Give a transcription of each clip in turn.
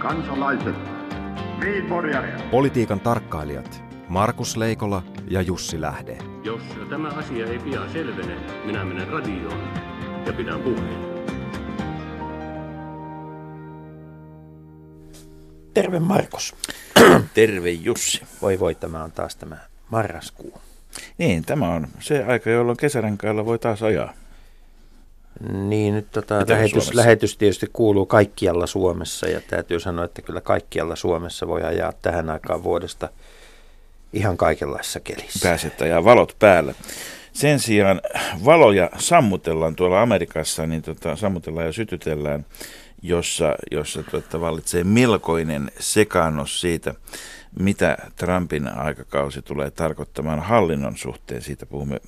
kansalaiset, Politiikan tarkkailijat Markus Leikola ja Jussi Lähde. Jos tämä asia ei pian selvene, minä menen radioon ja pidän puheen. Terve Markus. Terve Jussi. Voi voi, tämä on taas tämä marraskuu. Niin, tämä on se aika, jolloin kesärenkailla voi taas ajaa. Niin, nyt tota, lähetys, lähetys tietysti kuuluu kaikkialla Suomessa ja täytyy sanoa, että kyllä kaikkialla Suomessa voi ajaa tähän aikaan vuodesta ihan kaikenlaisessa kelissä. Pääset ajaa valot päällä. Sen sijaan valoja sammutellaan tuolla Amerikassa, niin tota, sammutellaan ja sytytellään, jossa, jossa tota, vallitsee melkoinen sekaannus siitä, mitä Trumpin aikakausi tulee tarkoittamaan hallinnon suhteen. Siitä puhumme,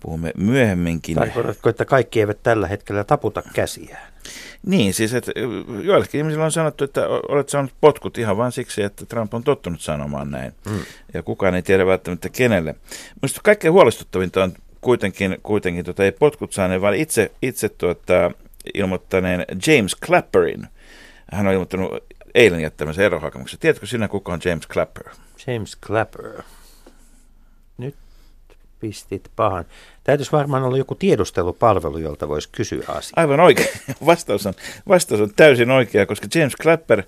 puhumme myöhemminkin. Tarkoitatko, että kaikki eivät tällä hetkellä taputa käsiään? Niin, siis että joillekin ihmisillä on sanottu, että olet saanut potkut ihan vain siksi, että Trump on tottunut sanomaan näin. Mm. Ja kukaan ei tiedä välttämättä kenelle. Minusta kaikkein huolestuttavinta on kuitenkin, kuitenkin tota, ei potkut saaneen, vaan itse, itse tuota, ilmoittaneen James Clapperin. Hän on ilmoittanut eilen jättämänsä erohakemuksen. Tiedätkö sinä, kuka on James Clapper? James Clapper. Pistit pahan. Täytyisi varmaan olla joku tiedustelupalvelu, jolta voisi kysyä asiaa. Aivan oikein. Vastaus on, vastaus on täysin oikea, koska James Clapper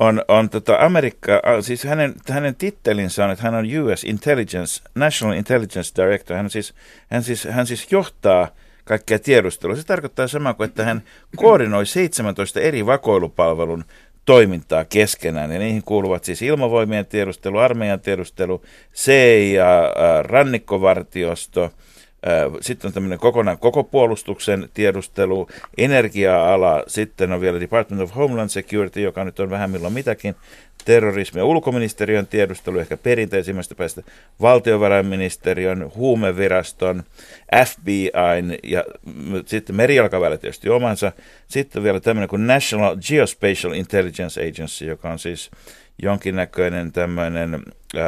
on, on tota Amerikka, siis hänen, hänen tittelinsä on, että hän on US Intelligence, National Intelligence Director. Hän siis, hän siis, hän siis johtaa kaikkea tiedustelua. Se tarkoittaa samaa kuin, että hän koordinoi 17 eri vakoilupalvelun toimintaa keskenään. Ja niihin kuuluvat siis ilmavoimien tiedustelu, armeijan tiedustelu, CIA, rannikkovartiosto, sitten on tämmöinen kokonaan koko puolustuksen tiedustelu, energia-ala, sitten on vielä Department of Homeland Security, joka nyt on vähän milloin mitäkin, terrorismi- ja ulkoministeriön tiedustelu, ehkä perinteisimmästä päästä valtiovarainministeriön, huumeviraston, FBIn ja sitten merijalkaväellä tietysti omansa. Sitten vielä tämmöinen kuin National Geospatial Intelligence Agency, joka on siis jonkinnäköinen tämmöinen, äh,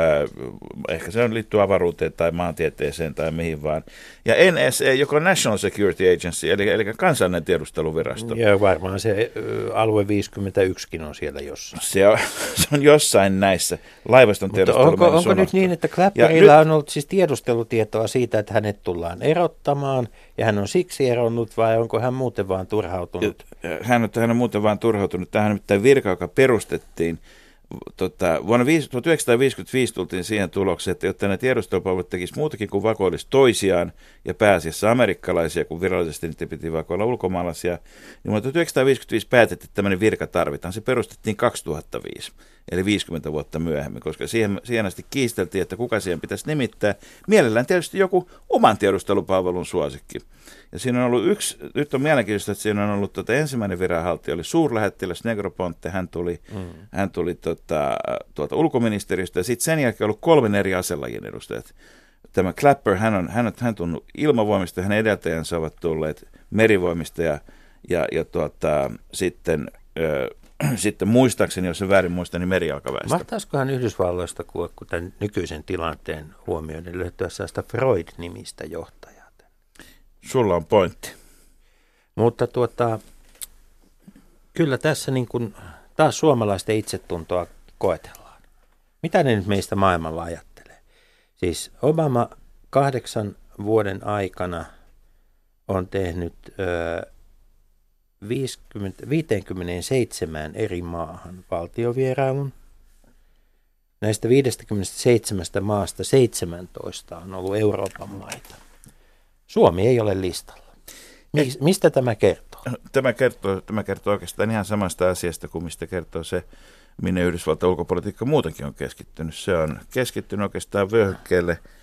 ehkä se on liittyy avaruuteen tai maantieteeseen tai mihin vaan. Ja NSA, joka on National Security Agency, eli, eli kansallinen tiedusteluvirasto. Joo, varmaan se alue 51kin on siellä jossain. Se on, se on jossain näissä laivaston tiedustelu. Onko, onko nyt niin, että Clapperilla on ollut siis tiedustelutietoa siitä, että hänet tullaan erottamaan, ja hän on siksi eronnut, vai onko hän muuten vaan turhautunut? Hän on, hän on muuten vaan turhautunut. Tähän on virka, joka perustettiin tota, vuonna 1955 tultiin siihen tulokseen, että jotta nämä tiedustelupalvelut tekisivät muutakin kuin vakoilisi toisiaan ja pääasiassa amerikkalaisia, kun virallisesti niitä piti vakoilla ulkomaalaisia, niin vuonna 1955 päätettiin, että tämmöinen virka tarvitaan. Se perustettiin 2005, eli 50 vuotta myöhemmin, koska siihen, siihen asti kiisteltiin, että kuka siihen pitäisi nimittää. Mielellään tietysti joku oman tiedustelupalvelun suosikki. Ja siinä on ollut yksi, nyt on mielenkiintoista, että siinä on ollut tuota, ensimmäinen viranhaltija, oli suurlähettiläs Negroponte, hän tuli, mm. hän tuli tuota, tuolta ulkoministeriöstä, ja sitten sen jälkeen on ollut kolmen eri aselajin edustajat. Tämä Clapper, hän on, hän on, hän tullut ilmavoimista, hänen edeltäjänsä ovat tulleet merivoimista, ja, ja, ja tuota, sitten ö, sitten muistaakseni, jos se väärin muista, niin merijalkaväestä. Mahtaisikohan Yhdysvalloista, kun, kun tämän nykyisen tilanteen huomioiden löytyä sellaista Freud-nimistä johtajaa? Sulla on pointti. Mutta tuota, kyllä tässä niin kuin taas suomalaisten itsetuntoa koetellaan. Mitä ne nyt meistä maailmalla ajattelee? Siis Obama kahdeksan vuoden aikana on tehnyt ö, 50, 57 eri maahan valtiovierailun. Näistä 57 maasta 17 on ollut Euroopan maita. Suomi ei ole listalla. Mistä tämä kertoo? Tämä kertoo, tämä kertoo oikeastaan ihan samasta asiasta kuin mistä kertoo se, minne Yhdysvaltain ulkopolitiikka muutenkin on keskittynyt. Se on keskittynyt oikeastaan vyöhykkeelle –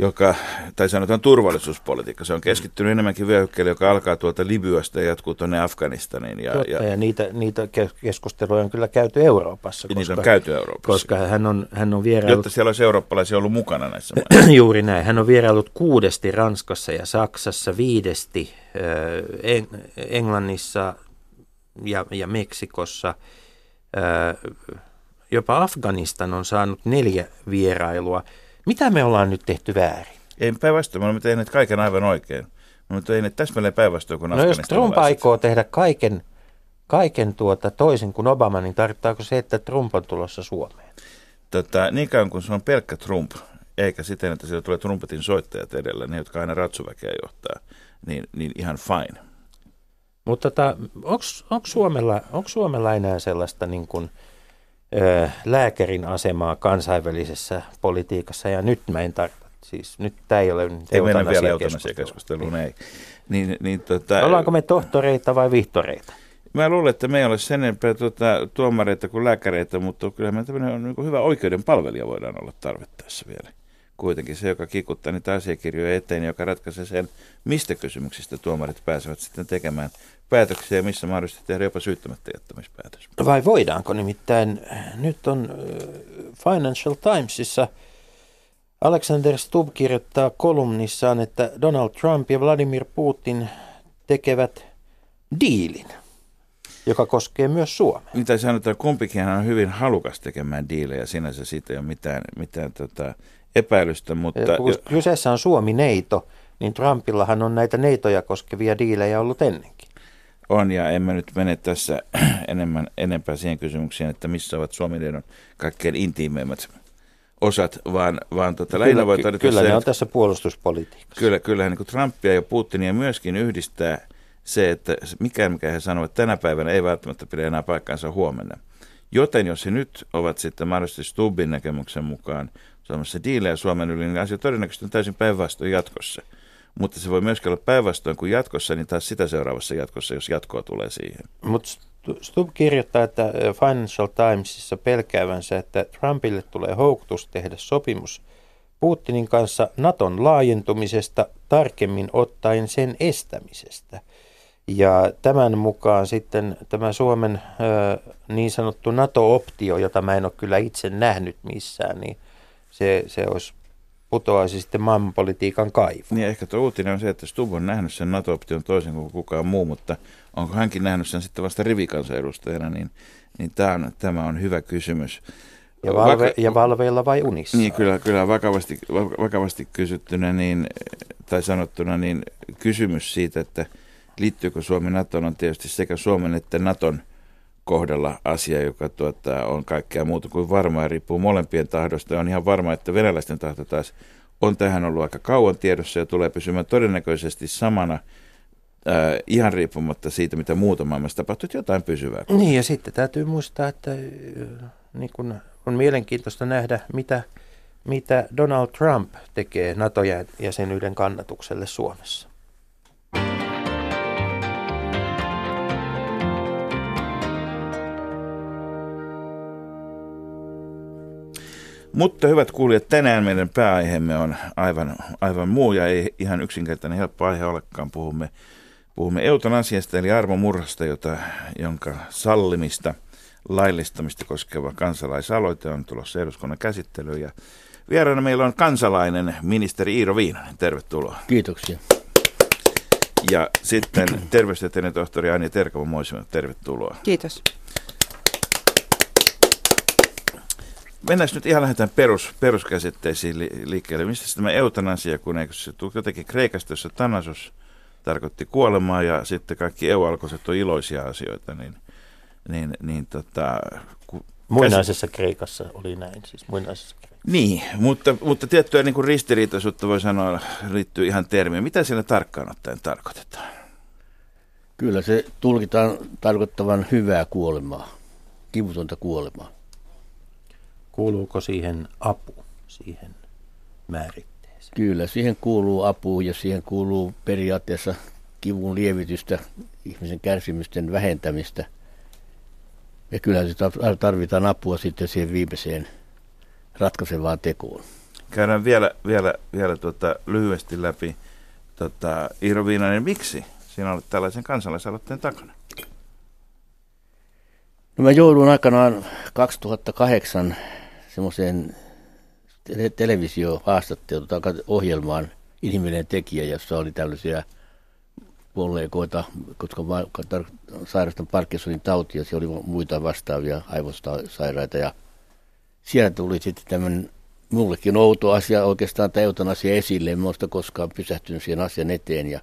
joka, tai sanotaan turvallisuuspolitiikka, se on keskittynyt enemmänkin vyöhykkeelle, joka alkaa tuolta Libyasta ja jatkuu tuonne Afganistaniin. Ja, Totta, ja, ja niitä, niitä keskusteluja on kyllä käyty Euroopassa. Koska, niitä on käyty Euroopassa. Koska hän on, hän on vieraillut... Jotta siellä olisi eurooppalaisia ollut mukana näissä maissa. Juuri näin. Hän on vieraillut kuudesti Ranskassa ja Saksassa, viidesti Englannissa ja, ja Meksikossa. Jopa Afganistan on saanut neljä vierailua. Mitä me ollaan nyt tehty väärin? Ei päinvastoin, me olemme tehneet kaiken aivan oikein. Me olemme tehneet täsmälleen päinvastoin kuin No jos Trump aikoo tehdä kaiken, kaiken tuota toisin kuin Obama, niin tarkoittaako se, että Trump on tulossa Suomeen? Tota, niin kauan kuin se on pelkkä Trump, eikä siten, että siellä tulee trumpetin soittajat edellä, ne jotka aina ratsuväkeä johtaa, niin, niin ihan fine. Mutta tota, onko Suomella, Suomella enää sellaista niin kuin, lääkärin asemaa kansainvälisessä politiikassa, ja nyt mä en tarkoita, siis nyt tämä ei ole Ei mennä vielä eutanasiakeskusteluun, ei. Niin, niin, tota, Ollaanko me tohtoreita vai vihtoreita? Mä luulen, että me ei ole sen enempää tuota, tuomareita kuin lääkäreitä, mutta kyllä me tämmöinen on niin hyvä oikeuden palvelija voidaan olla tarvittaessa vielä. Kuitenkin se, joka kikuttaa niitä asiakirjoja eteen, joka ratkaisee sen, mistä kysymyksistä tuomarit pääsevät sitten tekemään päätöksiä ja missä mahdollisesti tehdä jopa syyttämättä jättämispäätös. Vai voidaanko nimittäin? Nyt on Financial Timesissa Alexander Stubb kirjoittaa kolumnissaan, että Donald Trump ja Vladimir Putin tekevät diilin joka koskee myös Suomea. Mitä sanotaan, kumpikin on hyvin halukas tekemään diilejä, sinänsä siitä ei ole mitään, mitään tota, epäilystä. Mutta... Kun kyseessä on Suomi-neito, niin Trumpillahan on näitä neitoja koskevia diilejä ollut ennenkin. On, ja emme nyt mene tässä enemmän, enempää siihen kysymykseen, että missä ovat Suomi-neidon kaikkein intiimeimmät osat, vaan, vaan tota, kyllä, voi todeta Kyllä ne on tässä puolustuspolitiikassa. Kyllä, kyllähän niin Trumpia ja Putinia myöskin yhdistää – se, että mikä mikä he sanovat tänä päivänä ei välttämättä pidä enää paikkaansa huomenna. Joten jos he nyt ovat sitten mahdollisesti Stubbin näkemyksen mukaan Suomessa diilejä Suomen yli, niin asia todennäköisesti on täysin päinvastoin jatkossa. Mutta se voi myöskin olla päinvastoin kuin jatkossa, niin taas sitä seuraavassa jatkossa, jos jatkoa tulee siihen. Mutta Stubb kirjoittaa, että Financial Timesissa pelkäävänsä, että Trumpille tulee houkutus tehdä sopimus Putinin kanssa Naton laajentumisesta, tarkemmin ottaen sen estämisestä – ja tämän mukaan sitten tämä Suomen ö, niin sanottu NATO-optio, jota mä en ole kyllä itse nähnyt missään, niin se, se olisi putoaisi sitten maailmanpolitiikan kaivu. Niin ehkä tuo uutinen on se, että Stubb on nähnyt sen NATO-option toisin kuin kukaan muu, mutta onko hänkin nähnyt sen sitten vasta rivikansanedustajana, niin, niin tämä, on, tämä on hyvä kysymys. Ja, valve, Vaka- ja valveilla vai unissa? Niin, kyllä, kyllä vakavasti, vakavasti kysyttynä niin, tai sanottuna, niin kysymys siitä, että – liittyykö Suomi NATOon on tietysti sekä Suomen että NATOn kohdalla asia, joka tuota, on kaikkea muuta kuin varmaa riippuu molempien tahdosta. On ihan varma, että venäläisten tahto taas on tähän ollut aika kauan tiedossa ja tulee pysymään todennäköisesti samana Äh, ihan riippumatta siitä, mitä muuta maailmassa tapahtuu, jotain pysyvää. Niin ja sitten täytyy muistaa, että niin kun on mielenkiintoista nähdä, mitä, mitä Donald Trump tekee NATO-jäsenyyden kannatukselle Suomessa. Mutta hyvät kuulijat, tänään meidän pääaiheemme on aivan, aivan muu ja ei ihan yksinkertainen helppo aihe olekaan. Puhumme, puhumme eutanasiasta eli armomurhasta, jota, jonka sallimista, laillistamista koskeva kansalaisaloite on tulossa eduskunnan käsittelyyn. Ja vieraana meillä on kansalainen ministeri Iiro Viinanen. Tervetuloa. Kiitoksia. Ja sitten terveystieteiden tohtori Anja Terkamo Moisimo, tervetuloa. Kiitos. Mennään nyt ihan lähdetään perus, peruskäsitteisiin li, liikkeelle. Mistä se tämä eutanasia, kun eikö se tuli jotenkin Kreikasta, jossa Thanasos tarkoitti kuolemaa ja sitten kaikki EU-alkoiset on iloisia asioita, niin, niin, niin tota, ku, Muinaisessa käs... Kreikassa oli näin, siis muinaisessa Kreikassa. Niin, mutta, mutta tiettyä niin kuin ristiriitaisuutta voi sanoa liittyy ihan termiin. Mitä siinä tarkkaan ottaen tarkoitetaan? Kyllä se tulkitaan tarkoittavan hyvää kuolemaa, kivutonta kuolemaa. Kuuluuko siihen apu, siihen määritteeseen? Kyllä, siihen kuuluu apu ja siihen kuuluu periaatteessa kivun lievitystä, ihmisen kärsimysten vähentämistä. Ja kyllä tarvitaan apua sitten siihen viimeiseen ratkaisevaan tekoon. Käydään vielä, vielä, vielä tuota, lyhyesti läpi. Tota, Iiro Viinanen, miksi sinä olet tällaisen kansalaisaloitteen takana? No mä joudun aikanaan 2008 semmoiseen televisiohaastatteluun tai ohjelmaan inhimillinen tekijä, jossa oli tällaisia kollegoita, koska sairastan Parkinsonin tautia, siellä oli muita vastaavia aivosairaita ja siellä tuli sitten tämmöinen mullekin outo asia oikeastaan tämä eutanasia esille, en muista koskaan pysähtynyt siihen asian eteen ja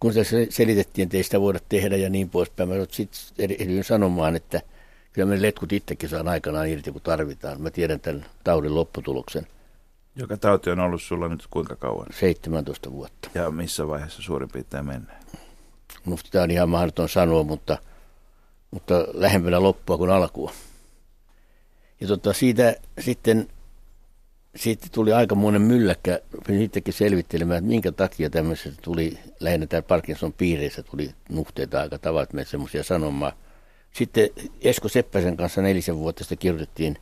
kun se selitettiin, että ei sitä voida tehdä ja niin poispäin, mä sitten sanomaan, että kyllä me letkut itsekin saan aikanaan irti, kun tarvitaan. Mä tiedän tämän taudin lopputuloksen. Joka tauti on ollut sulla nyt kuinka kauan? 17 vuotta. Ja missä vaiheessa suurin piirtein mennään? Minusta tämä on ihan mahdoton sanoa, mutta, mutta lähempänä loppua kuin alkua. Ja tota, siitä sitten siitä tuli aikamoinen mylläkkä. Sittenkin selvittelemään, että minkä takia tämmöisestä tuli, lähinnä tämä Parkinson piireissä tuli nuhteita aika tavat, me semmoisia sanomaa. Sitten Esko Seppäsen kanssa nelisen vuotta sitten kirjoitettiin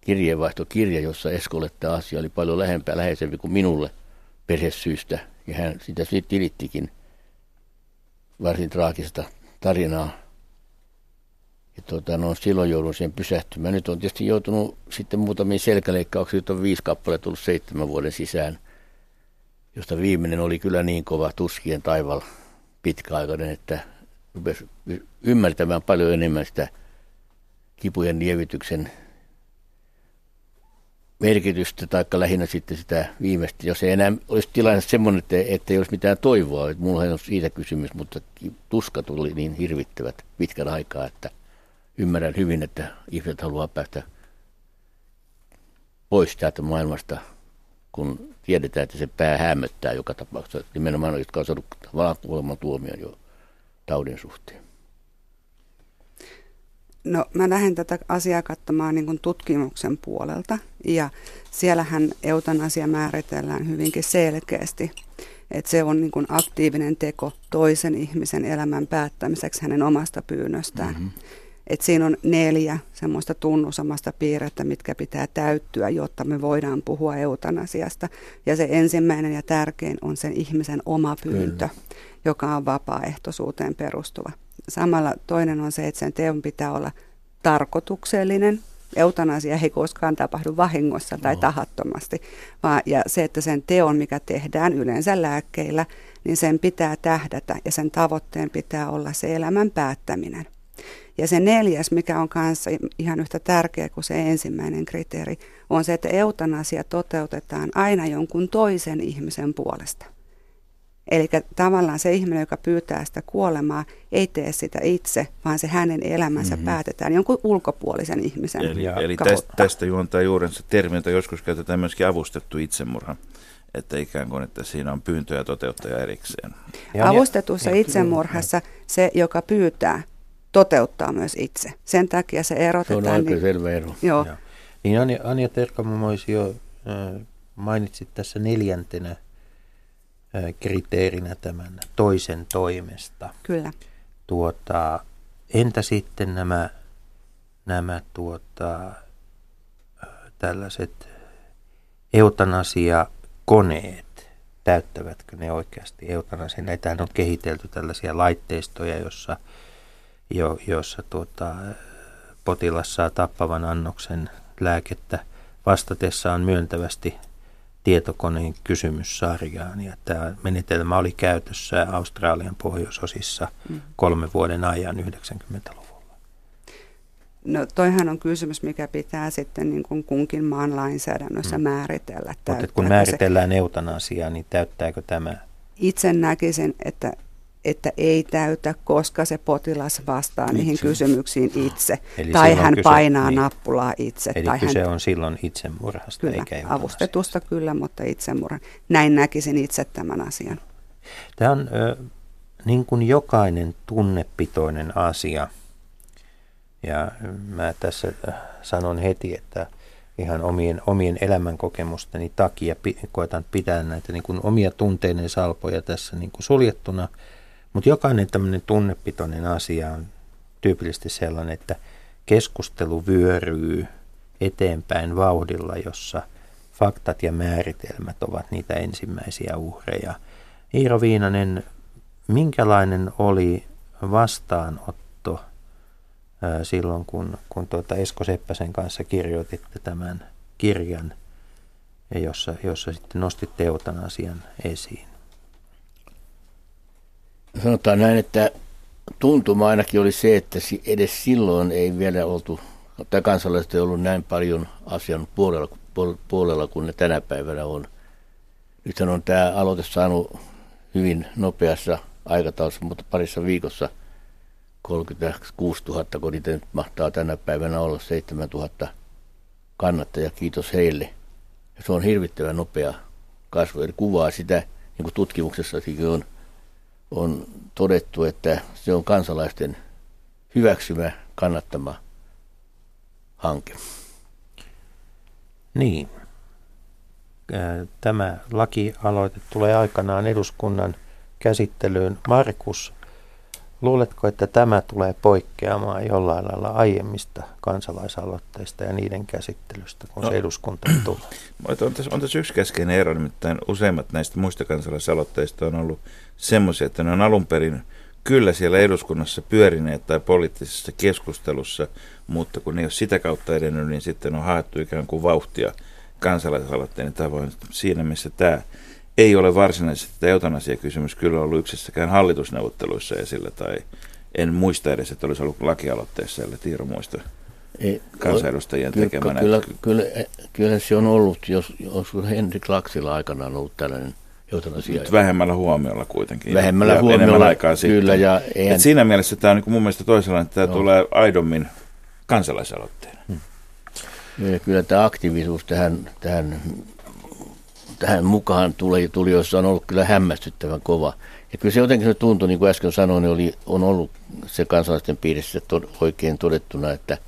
kirjeenvaihtokirja, jossa Eskolle tämä asia oli paljon lähempää, läheisempi kuin minulle perhesyistä. Ja hän sitä sitten tilittikin varsin traagista tarinaa. Ja tuota, no, silloin joudun siihen pysähtymään. Nyt on tietysti joutunut sitten muutamiin selkäleikkauksiin, nyt on viisi kappaletta tullut seitsemän vuoden sisään, josta viimeinen oli kyllä niin kova tuskien taival pitkäaikainen, että rupesi ymmärtämään paljon enemmän sitä kipujen lievityksen merkitystä, tai lähinnä sitten sitä viimeistä, jos ei enää olisi tilanne semmoinen, että, että ei olisi mitään toivoa. Mulla on siitä kysymys, mutta tuska tuli niin hirvittävät pitkän aikaa, että – ymmärrän hyvin, että ihmiset haluaa päästä pois täältä maailmasta, kun tiedetään, että se pää hämöttää joka tapauksessa. Nimenomaan, jotka on saanut kuoleman tuomion jo taudin suhteen. No mä lähden tätä asiaa katsomaan niin kuin tutkimuksen puolelta ja siellähän eutanasia määritellään hyvinkin selkeästi, että se on niin kuin aktiivinen teko toisen ihmisen elämän päättämiseksi hänen omasta pyynnöstään. Mm-hmm. Et siinä on neljä semmoista tunnusamasta piirrettä, mitkä pitää täyttyä, jotta me voidaan puhua eutanasiasta. Ja se ensimmäinen ja tärkein on sen ihmisen oma pyyntö, Kyllä. joka on vapaaehtoisuuteen perustuva. Samalla toinen on se, että sen teon pitää olla tarkoituksellinen. Eutanasia ei koskaan tapahdu vahingossa tai no. tahattomasti, vaan ja se, että sen teon, mikä tehdään yleensä lääkkeillä, niin sen pitää tähdätä ja sen tavoitteen pitää olla se elämän päättäminen. Ja se neljäs, mikä on kanssa ihan yhtä tärkeä kuin se ensimmäinen kriteeri, on se, että eutanasia toteutetaan aina jonkun toisen ihmisen puolesta. Eli tavallaan se ihminen, joka pyytää sitä kuolemaa, ei tee sitä itse, vaan se hänen elämänsä mm-hmm. päätetään jonkun ulkopuolisen ihmisen Eli, eli tästä, tästä juontaa juurensa termi, jota joskus käytetään myöskin avustettu itsemurha että ikään kuin, että siinä on pyyntö ja toteuttaja erikseen. Avustetussa itsemurhassa se, joka pyytää, toteuttaa myös itse. Sen takia se erotetaan. Se on oikein niin, selvä ero. Joo. joo. Niin Anja, Anja äh, mainitsit tässä neljäntenä äh, kriteerinä tämän toisen toimesta. Kyllä. Tuota, entä sitten nämä, nämä tuota, tällaiset eutanasia-koneet, täyttävätkö ne oikeasti eutanasia? Näitähän on kehitelty tällaisia laitteistoja, jossa – jo, jossa tuota, potilas saa tappavan annoksen lääkettä vastatessaan myöntävästi tietokoneen kysymyssarjaan. Ja tämä menetelmä oli käytössä Australian pohjoisosissa mm. kolmen vuoden ajan 90-luvulla. No toihan on kysymys, mikä pitää sitten niin kuin kunkin maan lainsäädännössä mm. määritellä. Mutta kun määritellään se... eutanasiaa, niin täyttääkö tämä? Itse näkisin, että että ei täytä, koska se potilas vastaa itse. niihin kysymyksiin itse. Eli tai hän kyse, painaa niin. nappulaa itse. Eli tai kyse hän, on silloin itsemurhasta kyllä, eikä avustetusta kyllä, mutta itsemurha. Näin näkisin itse tämän asian. Tämä on ö, niin kuin jokainen tunnepitoinen asia. Ja mä tässä sanon heti, että ihan omien, omien elämänkokemusteni takia koetan pitää näitä niin kuin omia tunteiden salpoja tässä niin kuin suljettuna – mutta jokainen tämmöinen tunnepitoinen asia on tyypillisesti sellainen, että keskustelu vyöryy eteenpäin vauhdilla, jossa faktat ja määritelmät ovat niitä ensimmäisiä uhreja. Iiro Viinanen, minkälainen oli vastaanotto silloin, kun, kun tuota Esko Seppäsen kanssa kirjoititte tämän kirjan, jossa, jossa sitten nostitte eutanasian esiin? Sanotaan näin, että tuntuma ainakin oli se, että edes silloin ei vielä oltu, tai kansalaiset ei ollut näin paljon asian puolella, puolella kuin ne tänä päivänä on. Nythän on tämä aloite saanut hyvin nopeassa aikataulussa, mutta parissa viikossa 36 000, kun niitä nyt mahtaa tänä päivänä olla 7 000 kannattaja, kiitos heille. Ja se on hirvittävän nopea kasvu, eli kuvaa sitä, niin kuin tutkimuksessakin on, on todettu, että se on kansalaisten hyväksymä, kannattama hanke. Niin. Tämä lakialoite tulee aikanaan eduskunnan käsittelyyn. Markus, luuletko, että tämä tulee poikkeamaan jollain lailla aiemmista kansalaisaloitteista ja niiden käsittelystä, kun no, se eduskuntaan tulee? On tässä, on tässä yksi keskeinen ero, nimittäin useimmat näistä muista kansalaisaloitteista on ollut semmoisia, että ne on alun perin kyllä siellä eduskunnassa pyörineet tai poliittisessa keskustelussa, mutta kun ne ei ole sitä kautta edennyt, niin sitten on haettu ikään kuin vauhtia kansalaisaloitteen tavoin. Siinä missä tämä ei ole varsinaisesti tämä eutanasiakysymys kyllä ollut yksissäkään hallitusneuvotteluissa esillä, tai en muista edes, että olisi ollut lakialoitteessa, ellei Tiiro muista ei, kansanedustajien kyllä, tekemänä. Kyllä, kyllä, kyllä, se on ollut, jos, jos Henrik Laksilla aikanaan ollut tällainen eutanasia. Nyt vähemmällä huomiolla kuitenkin. Vähemmällä ja huomiolla, aikaa kyllä. Ja eihän... Et siinä mielessä tämä on niin mun mielestä toisenlainen, että tämä no. tulee aidommin kansalaisaloitteena. Hmm. Ja kyllä tämä aktiivisuus tähän, tähän, tähän mukaan tuli, tuli, jossa on ollut kyllä hämmästyttävän kova. Ja kyllä se jotenkin se tuntui, niin kuin äsken sanoin, niin oli, on ollut se kansalaisten piirissä to, oikein todettuna, että,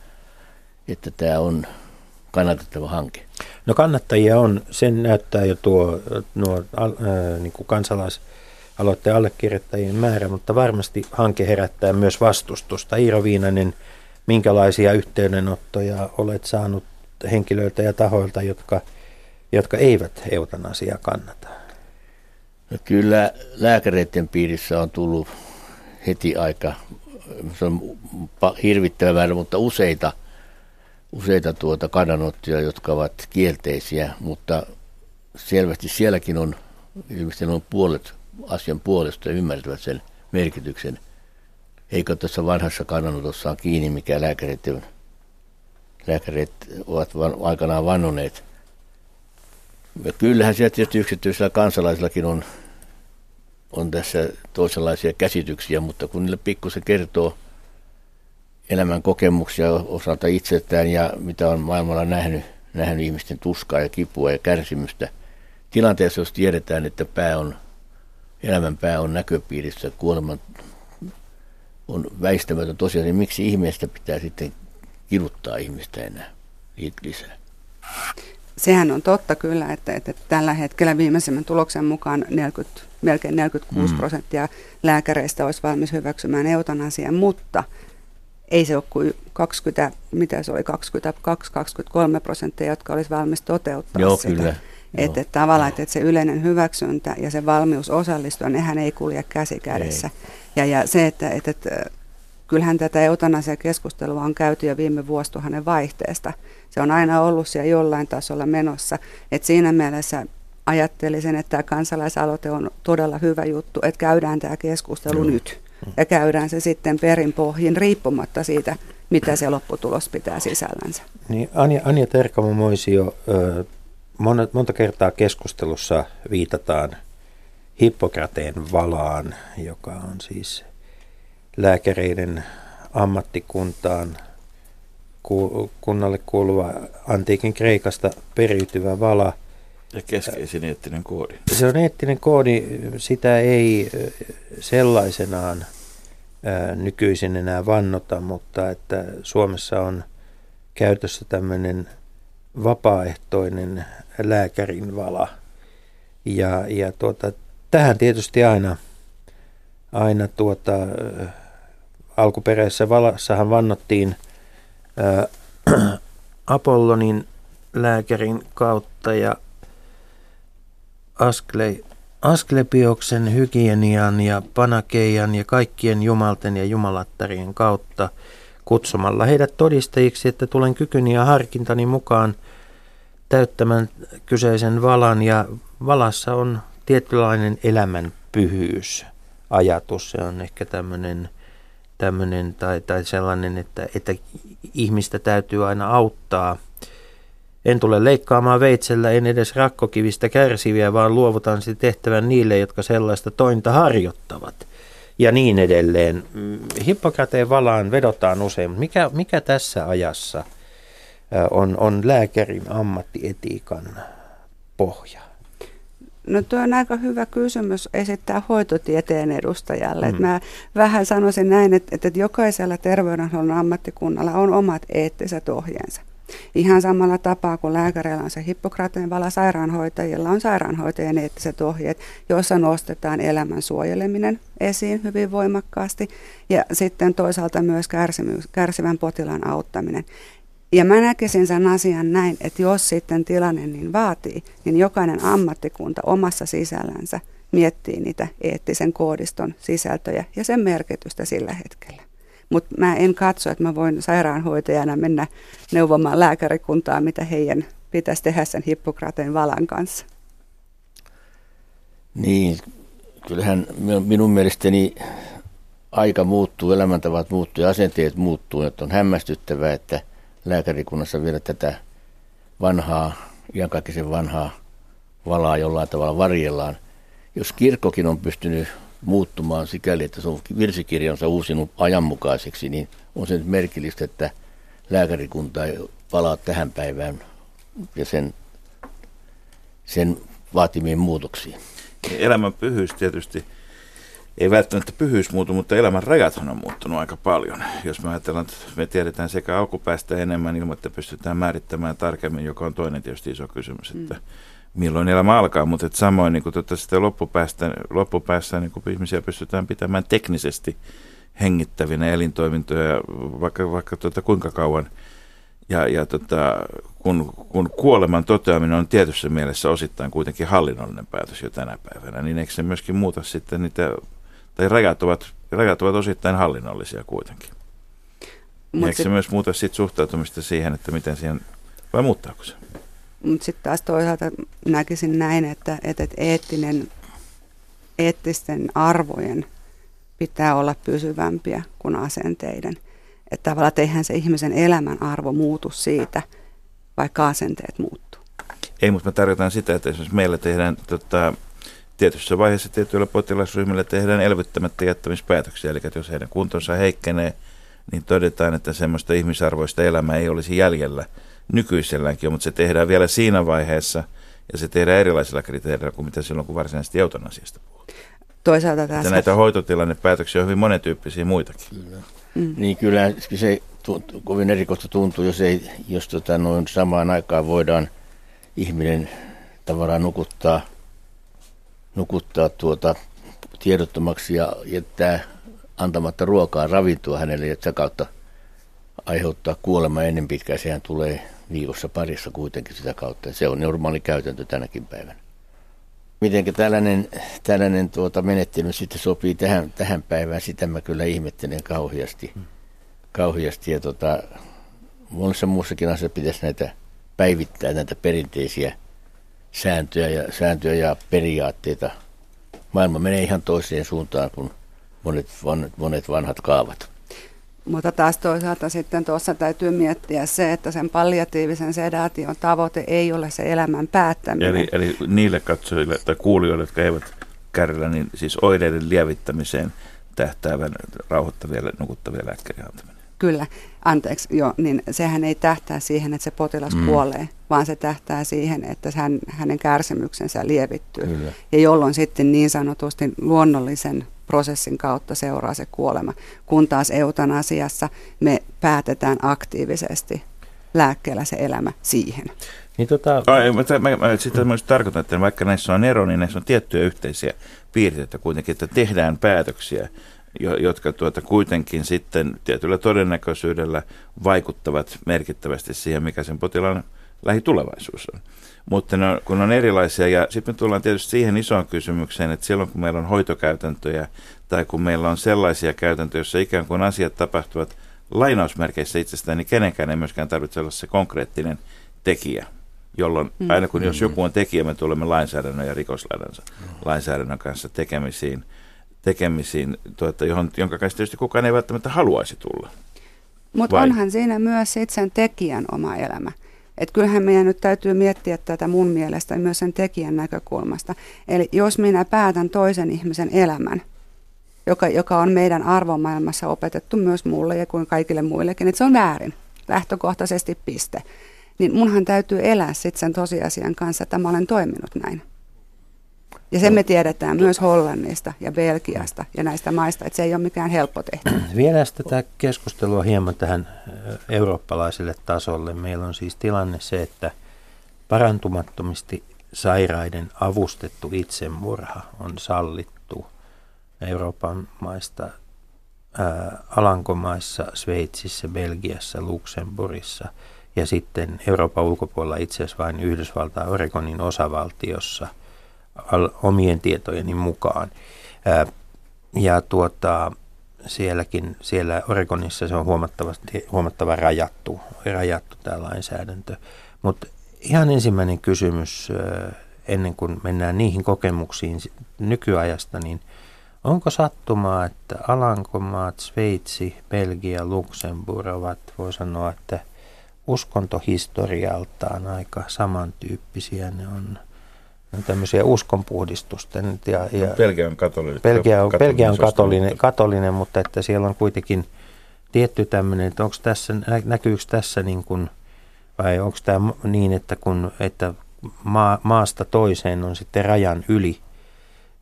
että tämä on kannatettava hanke. No kannattajia on, sen näyttää jo tuo nuo, äh, niin kuin kansalaisaloitteen allekirjoittajien määrä, mutta varmasti hanke herättää myös vastustusta. Iiro Viinanen, minkälaisia yhteydenottoja olet saanut henkilöiltä ja tahoilta, jotka, jotka eivät eutanasiaa kannata? No kyllä lääkäreiden piirissä on tullut heti aika, se on hirvittävä määrä, mutta useita, useita tuota kannanottoja, jotka ovat kielteisiä, mutta selvästi sielläkin on, ilmeisesti on puolet asian puolesta ja ymmärtävät sen merkityksen. Eikö tässä vanhassa kannanotossa on kiinni, mikä lääkäreiden lääkärit ovat aikanaan vannoneet. Ja kyllähän siellä tietysti yksityisillä kansalaisillakin on, on tässä toisenlaisia käsityksiä, mutta kun niille pikkusen kertoo elämän kokemuksia osalta itseltään ja mitä on maailmalla nähnyt, nähnyt ihmisten tuskaa ja kipua ja kärsimystä, tilanteessa, jos tiedetään, että pää on, elämän pää on näköpiirissä, kuoleman on väistämätön tosiaan, niin miksi ihmeestä pitää sitten kiduttaa ihmistä enää lisää. Sehän on totta kyllä, että, että tällä hetkellä viimeisimmän tuloksen mukaan 40, melkein 46 mm. prosenttia lääkäreistä olisi valmis hyväksymään eutanasian, mutta ei se ole kuin 20, mitä se oli, 22-23 prosenttia, jotka olisi valmis toteuttaa Joo, sitä. Kyllä. Että, että tavallaan, että se yleinen hyväksyntä ja se valmius osallistua, nehän ei kulje käsi kädessä. Ja, ja se, että, että, että kyllähän tätä eutanasiakeskustelua on käyty jo viime vuosituhannen vaihteesta. Se on aina ollut siellä jollain tasolla menossa. Et siinä mielessä ajattelisin, että tämä kansalaisaloite on todella hyvä juttu, että käydään tämä keskustelu mm. nyt. Ja käydään se sitten perin pohjin riippumatta siitä, mitä se lopputulos pitää sisällänsä. Niin, Anja, Anja Terkamo Moisio, monta, monta kertaa keskustelussa viitataan Hippokrateen valaan, joka on siis lääkäreiden ammattikuntaan kunnalle kuuluva antiikin Kreikasta periytyvä vala. Ja keskeisin eettinen koodi. Se on eettinen koodi, sitä ei sellaisenaan nykyisin enää vannota, mutta että Suomessa on käytössä tämmöinen vapaaehtoinen lääkärin vala. Ja, ja tuota, tähän tietysti aina, aina tuota, alkuperäisessä valassahan vannottiin Apollonin lääkärin kautta ja Ascle, Asklepioksen hygienian ja Panakeian ja kaikkien jumalten ja jumalattarien kautta kutsumalla heidät todistajiksi, että tulen kykyni ja harkintani mukaan täyttämään kyseisen valan ja valassa on tietynlainen elämän pyhyys ajatus. Se on ehkä tämmöinen tämmöinen tai, tai sellainen, että, että ihmistä täytyy aina auttaa. En tule leikkaamaan veitsellä, en edes rakkokivistä kärsiviä, vaan luovutan sitten tehtävän niille, jotka sellaista tointa harjoittavat. ja niin edelleen. Mm, Hippokrateen valaan vedotaan usein, mutta mikä, mikä tässä ajassa on, on lääkärin ammattietiikan pohja? No tuo on aika hyvä kysymys esittää hoitotieteen edustajalle. Mm. mä vähän sanoisin näin, että, että jokaisella terveydenhuollon ammattikunnalla on omat eettiset ohjeensa. Ihan samalla tapaa kuin lääkäreillä on se Hippokrateen vala, sairaanhoitajilla on sairaanhoitajien eettiset ohjeet, joissa nostetaan elämän suojeleminen esiin hyvin voimakkaasti ja sitten toisaalta myös kärsivän potilaan auttaminen. Ja mä näkisin sen asian näin, että jos sitten tilanne niin vaatii, niin jokainen ammattikunta omassa sisällänsä miettii niitä eettisen koodiston sisältöjä ja sen merkitystä sillä hetkellä. Mutta mä en katso, että mä voin sairaanhoitajana mennä neuvomaan lääkärikuntaa, mitä heidän pitäisi tehdä sen Hippokrateen valan kanssa. Niin, kyllähän minun mielestäni aika muuttuu, elämäntavat muuttuu ja asenteet muuttuu. Että on hämmästyttävää, että lääkärikunnassa vielä tätä vanhaa, iankaikkisen vanhaa valaa jollain tavalla varjellaan. Jos kirkkokin on pystynyt muuttumaan sikäli, että se on virsikirjansa uusinut ajanmukaiseksi, niin on se nyt merkillistä, että lääkärikunta ei palaa tähän päivään ja sen, sen vaatimiin muutoksiin. Elämän pyhyys tietysti ei välttämättä pyhyys muutu, mutta elämän rajathan on muuttunut aika paljon. Jos me ajatellaan, että me tiedetään sekä alkupäästä enemmän ilman, että pystytään määrittämään tarkemmin, joka on toinen tietysti iso kysymys, että mm milloin elämä alkaa, mutta että samoin niin kuin tuota, sitten loppupäästä, loppupäässä niin kuin ihmisiä pystytään pitämään teknisesti hengittävinä elintoimintoja vaikka, vaikka tuota, kuinka kauan. Ja, ja tota, kun, kun kuoleman toteaminen on tietyssä mielessä osittain kuitenkin hallinnollinen päätös jo tänä päivänä, niin eikö se myöskin muuta sitten niitä, tai rajat ovat, rajat ovat osittain hallinnollisia kuitenkin. Mut eikö se, se myös muuta sitten suhtautumista siihen, että miten siihen, vai muuttaako se? Mutta sitten taas toisaalta näkisin näin, että, että eettinen, eettisten arvojen pitää olla pysyvämpiä kuin asenteiden. Että tavallaan eihän se ihmisen elämän arvo muutu siitä, vaikka asenteet muuttuu. Ei, mutta me tarkoitan sitä, että esimerkiksi meillä tehdään tota, tietyssä vaiheessa tietyillä potilasryhmillä tehdään elvyttämättä jättämispäätöksiä. Eli jos heidän kuntonsa heikkenee, niin todetaan, että semmoista ihmisarvoista elämää ei olisi jäljellä – nykyiselläänkin, mutta se tehdään vielä siinä vaiheessa ja se tehdään erilaisilla kriteereillä kuin mitä silloin, kun varsinaisesti eutanasiasta puhutaan. Toisaalta tässä... näitä hoitotilannepäätöksiä on hyvin monentyyppisiä muitakin. Kyllä. Mm. Niin kyllä se tuntuu, kovin erikoista tuntuu, jos, ei, jos tota, noin samaan aikaan voidaan ihminen tavallaan nukuttaa, nukuttaa tuota, tiedottomaksi ja jättää antamatta ruokaa, ravintoa hänelle ja sitä kautta aiheuttaa kuolema ennen pitkään. Sehän tulee viikossa parissa kuitenkin sitä kautta. Se on normaali käytäntö tänäkin päivänä. Miten tällainen, tällainen tuota menettely sitten sopii tähän, tähän päivään, sitä mä kyllä ihmettelen kauheasti. kauheasti. Ja tuota, monessa muussakin asiassa pitäisi näitä päivittää näitä perinteisiä sääntöjä ja, sääntöjä ja periaatteita. Maailma menee ihan toiseen suuntaan kuin monet, monet vanhat kaavat. Mutta taas toisaalta sitten tuossa täytyy miettiä se, että sen palliatiivisen sedaation tavoite ei ole se elämän päättäminen. Eli, eli niille katsojille tai kuulijoille, jotka eivät kärjellä, niin siis oireiden lievittämiseen tähtäävän rauhoittavia, nukuttavia lääkkeiden antaminen. Kyllä, anteeksi, joo, niin sehän ei tähtää siihen, että se potilas mm. kuolee, vaan se tähtää siihen, että hän, hänen kärsimyksensä lievittyy. Kyllä. Ja jolloin sitten niin sanotusti luonnollisen prosessin kautta seuraa se kuolema, kun taas eutanasiassa me päätetään aktiivisesti lääkkeellä se elämä siihen. Niin tota... Ai, mä, mä, mä, sitä myös tarkoitan, että vaikka näissä on ero, niin näissä on tiettyjä yhteisiä piirteitä kuitenkin, että tehdään päätöksiä, jotka tuota kuitenkin sitten tietyllä todennäköisyydellä vaikuttavat merkittävästi siihen, mikä sen potilaan lähitulevaisuus on. Mutta ne on, kun on erilaisia, ja sitten me tullaan tietysti siihen isoon kysymykseen, että silloin kun meillä on hoitokäytäntöjä, tai kun meillä on sellaisia käytäntöjä, joissa ikään kuin asiat tapahtuvat lainausmerkeissä itsestään, niin kenenkään ei myöskään tarvitse olla se konkreettinen tekijä, jolloin mm. aina kun jos joku on tekijä, me tulemme lainsäädännön ja rikoslainsäädännön kanssa tekemisiin, tekemisiin tuota, johon, jonka kanssa tietysti kukaan ei välttämättä haluaisi tulla. Mutta onhan siinä myös sit sen tekijän oma elämä. Että kyllähän meidän nyt täytyy miettiä tätä mun mielestä myös sen tekijän näkökulmasta. Eli jos minä päätän toisen ihmisen elämän, joka, joka on meidän arvomaailmassa opetettu myös mulle ja kuin kaikille muillekin, että se on väärin, lähtökohtaisesti piste. Niin munhan täytyy elää sitten sen tosiasian kanssa, että mä olen toiminut näin. Ja se me tiedetään myös Hollannista ja Belgiasta ja näistä maista, että se ei ole mikään helppo tehtävä. Vielä tätä keskustelua hieman tähän eurooppalaiselle tasolle. Meillä on siis tilanne se, että parantumattomasti sairaiden avustettu itsemurha on sallittu Euroopan maista, Alankomaissa, Sveitsissä, Belgiassa, Luxemburgissa ja sitten Euroopan ulkopuolella itse asiassa vain Yhdysvaltain Oregonin osavaltiossa – omien tietojeni mukaan. Ja tuota, sielläkin, siellä Oregonissa se on huomattavasti, huomattava rajattu, rajattu tämä lainsäädäntö. Mutta ihan ensimmäinen kysymys ennen kuin mennään niihin kokemuksiin nykyajasta, niin onko sattumaa, että Alankomaat, Sveitsi, Belgia, Luxemburg ovat, voi sanoa, että uskontohistorialtaan aika samantyyppisiä ne on tämmöisiä uskonpuhdistusten. Ja, ja Belgia on katolinen. Belgia on, Belgia on katolinen, katolinen, mutta että siellä on kuitenkin tietty tämmöinen, että onko tässä, näkyykö tässä niin kuin, vai onko tämä niin, että, kun, että maa, maasta toiseen on sitten rajan yli,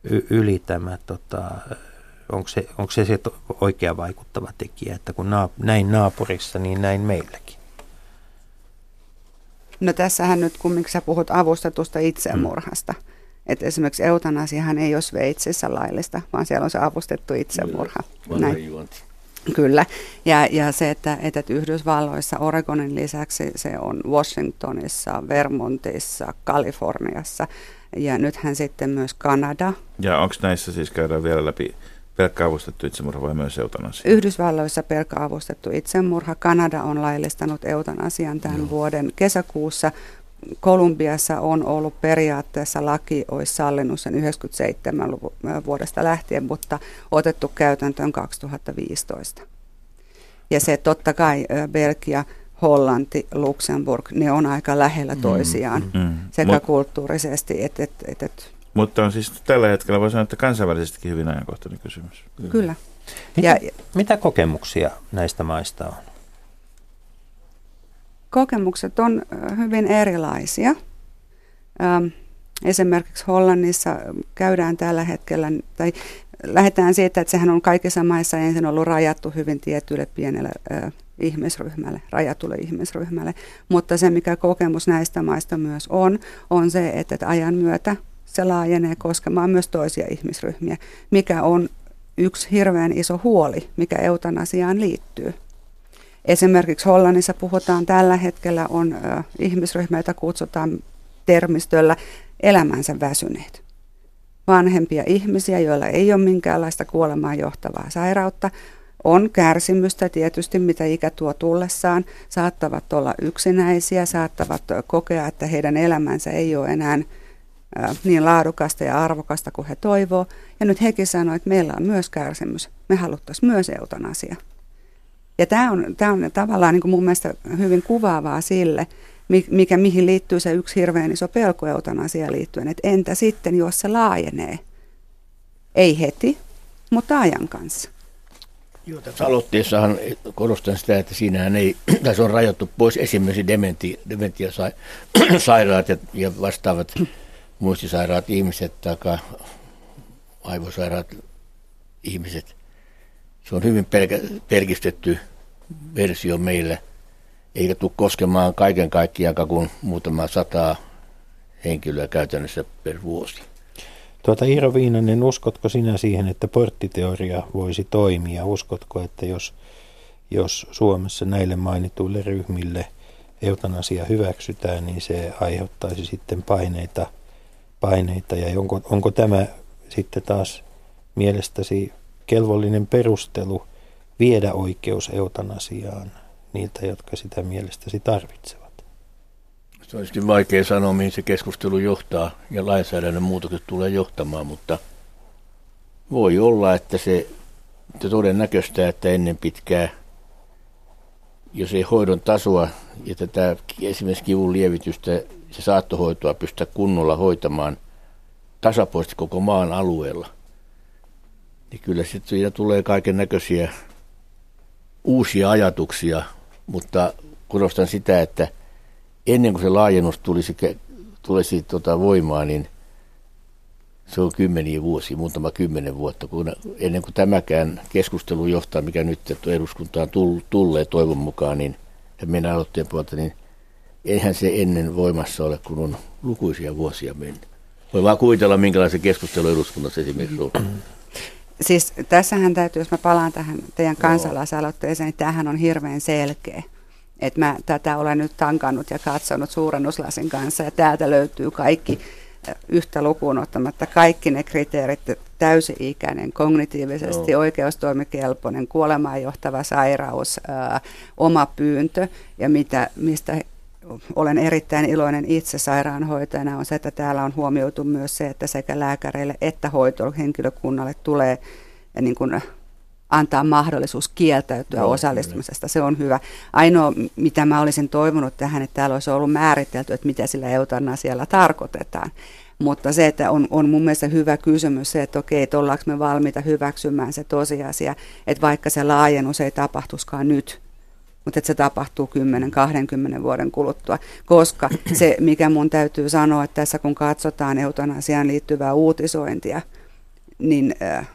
y, yli tämä, tota, onko, se, onko se se oikea vaikuttava tekijä, että kun naap, näin naapurissa, niin näin meilläkin. No tässähän nyt, kun miksi sä puhut avustetusta itsemurhasta, mm. että esimerkiksi eutanasiahan ei ole Sveitsissä laillista, vaan siellä on se avustettu itsemurha. Näin. Kyllä, ja, ja se, että, että Yhdysvalloissa Oregonin lisäksi se on Washingtonissa, Vermontissa, Kaliforniassa ja nythän sitten myös Kanada. Ja onko näissä siis käydään vielä läpi Pelkkä avustettu itsemurha vai myös eutanasia? Yhdysvalloissa pelkkä avustettu itsemurha. Kanada on laillistanut eutanasian tämän Joo. vuoden kesäkuussa. Kolumbiassa on ollut periaatteessa laki, olisi sallinut sen 97 vuodesta lähtien, mutta otettu käytäntöön 2015. Ja se totta kai Belgia, Hollanti, Luxemburg, ne on aika lähellä mm, toisiaan mm, mm, sekä Mut, kulttuurisesti että et, et, et mutta on siis tällä hetkellä voi sanoa, että kansainvälisestikin hyvin ajankohtainen kysymys. Kyllä. Mitä, ja, mitä kokemuksia näistä maista on? Kokemukset on hyvin erilaisia. esimerkiksi Hollannissa käydään tällä hetkellä, tai lähdetään siitä, että sehän on kaikissa maissa ensin ollut rajattu hyvin tietylle pienelle ihmisryhmälle, rajatulle ihmisryhmälle. Mutta se, mikä kokemus näistä maista myös on, on se, että ajan myötä se laajenee koskemaan myös toisia ihmisryhmiä, mikä on yksi hirveän iso huoli, mikä eutanasiaan liittyy. Esimerkiksi Hollannissa puhutaan tällä hetkellä on ö, ihmisryhmä, jota kutsutaan termistöllä elämänsä väsyneet. Vanhempia ihmisiä, joilla ei ole minkäänlaista kuolemaan johtavaa sairautta, on kärsimystä tietysti, mitä ikä tuo tullessaan, saattavat olla yksinäisiä, saattavat kokea, että heidän elämänsä ei ole enää niin laadukasta ja arvokasta kuin he toivoo. Ja nyt hekin sanoivat, että meillä on myös kärsimys. Me haluttaisiin myös eutanasia. Ja tämä on, tämä on tavallaan niin kuin mun mielestä hyvin kuvaavaa sille, mikä, mihin liittyy se yksi hirveän iso pelko eutanasia liittyen. Että entä sitten, jos se laajenee? Ei heti, mutta ajan kanssa. Joo, tässä aloitteessahan korostan sitä, että siinähän ei, tässä on rajattu pois esimerkiksi dementi, dementiasairaat ja, ja vastaavat muistisairaat ihmiset tai aivosairaat ihmiset. Se on hyvin pelkä- pelkistetty versio meille, eikä tule koskemaan kaiken kaikkiaan kuin muutama sataa henkilöä käytännössä per vuosi. Tuota Iiro Viinanen, uskotko sinä siihen, että porttiteoria voisi toimia? Uskotko, että jos, jos Suomessa näille mainituille ryhmille eutanasia hyväksytään, niin se aiheuttaisi sitten paineita – paineita ja onko, onko tämä sitten taas mielestäsi kelvollinen perustelu viedä oikeus eutanasiaan niiltä, jotka sitä mielestäsi tarvitsevat? Se on vaikea sanoa, mihin se keskustelu johtaa ja lainsäädännön muutokset tulee johtamaan, mutta voi olla, että se että todennäköistä, että ennen pitkää, jos ei hoidon tasoa ja tätä esimerkiksi kivun lievitystä se saattohoitoa pystytä kunnolla hoitamaan tasapuolisesti koko maan alueella, niin kyllä sitten siinä tulee kaiken näköisiä uusia ajatuksia, mutta korostan sitä, että ennen kuin se laajennus tulisi, tulisi tota voimaan, niin se on kymmeniä vuosia, muutama kymmenen vuotta, kun ennen kuin tämäkään keskustelu johtaa, mikä nyt eduskuntaan tulee toivon mukaan, niin ja meidän aloitteen puolta, niin eihän se ennen voimassa ole, kun on lukuisia vuosia mennyt. Voi vaan kuvitella, minkälaisen keskustelu eduskunnassa esimerkiksi on. Siis tässähän täytyy, jos mä palaan tähän teidän kansalaisaloitteeseen, niin tämähän on hirveän selkeä. Että mä tätä olen nyt tankannut ja katsonut suurennuslasin kanssa ja täältä löytyy kaikki yhtä lukuun ottamatta kaikki ne kriteerit, täysi-ikäinen, kognitiivisesti no. oikeustoimikelpoinen, kuolemaan johtava sairaus, ää, oma pyyntö ja mitä, mistä olen erittäin iloinen itse sairaanhoitajana on se, että täällä on huomioitu myös se, että sekä lääkäreille että hoitohenkilökunnalle tulee niin kuin antaa mahdollisuus kieltäytyä no, osallistumisesta. Se on hyvä. Ainoa, mitä mä olisin toivonut tähän, että täällä olisi ollut määritelty, että mitä sillä eutanasialla tarkoitetaan. Mutta se, että on, on mun mielestä hyvä kysymys se, että okei, että ollaanko me valmiita hyväksymään se tosiasia, että vaikka se laajennus ei tapahtuskaan nyt, mutta että se tapahtuu 10-20 vuoden kuluttua. Koska se, mikä mun täytyy sanoa, että tässä kun katsotaan eutanasiaan liittyvää uutisointia, niin äh,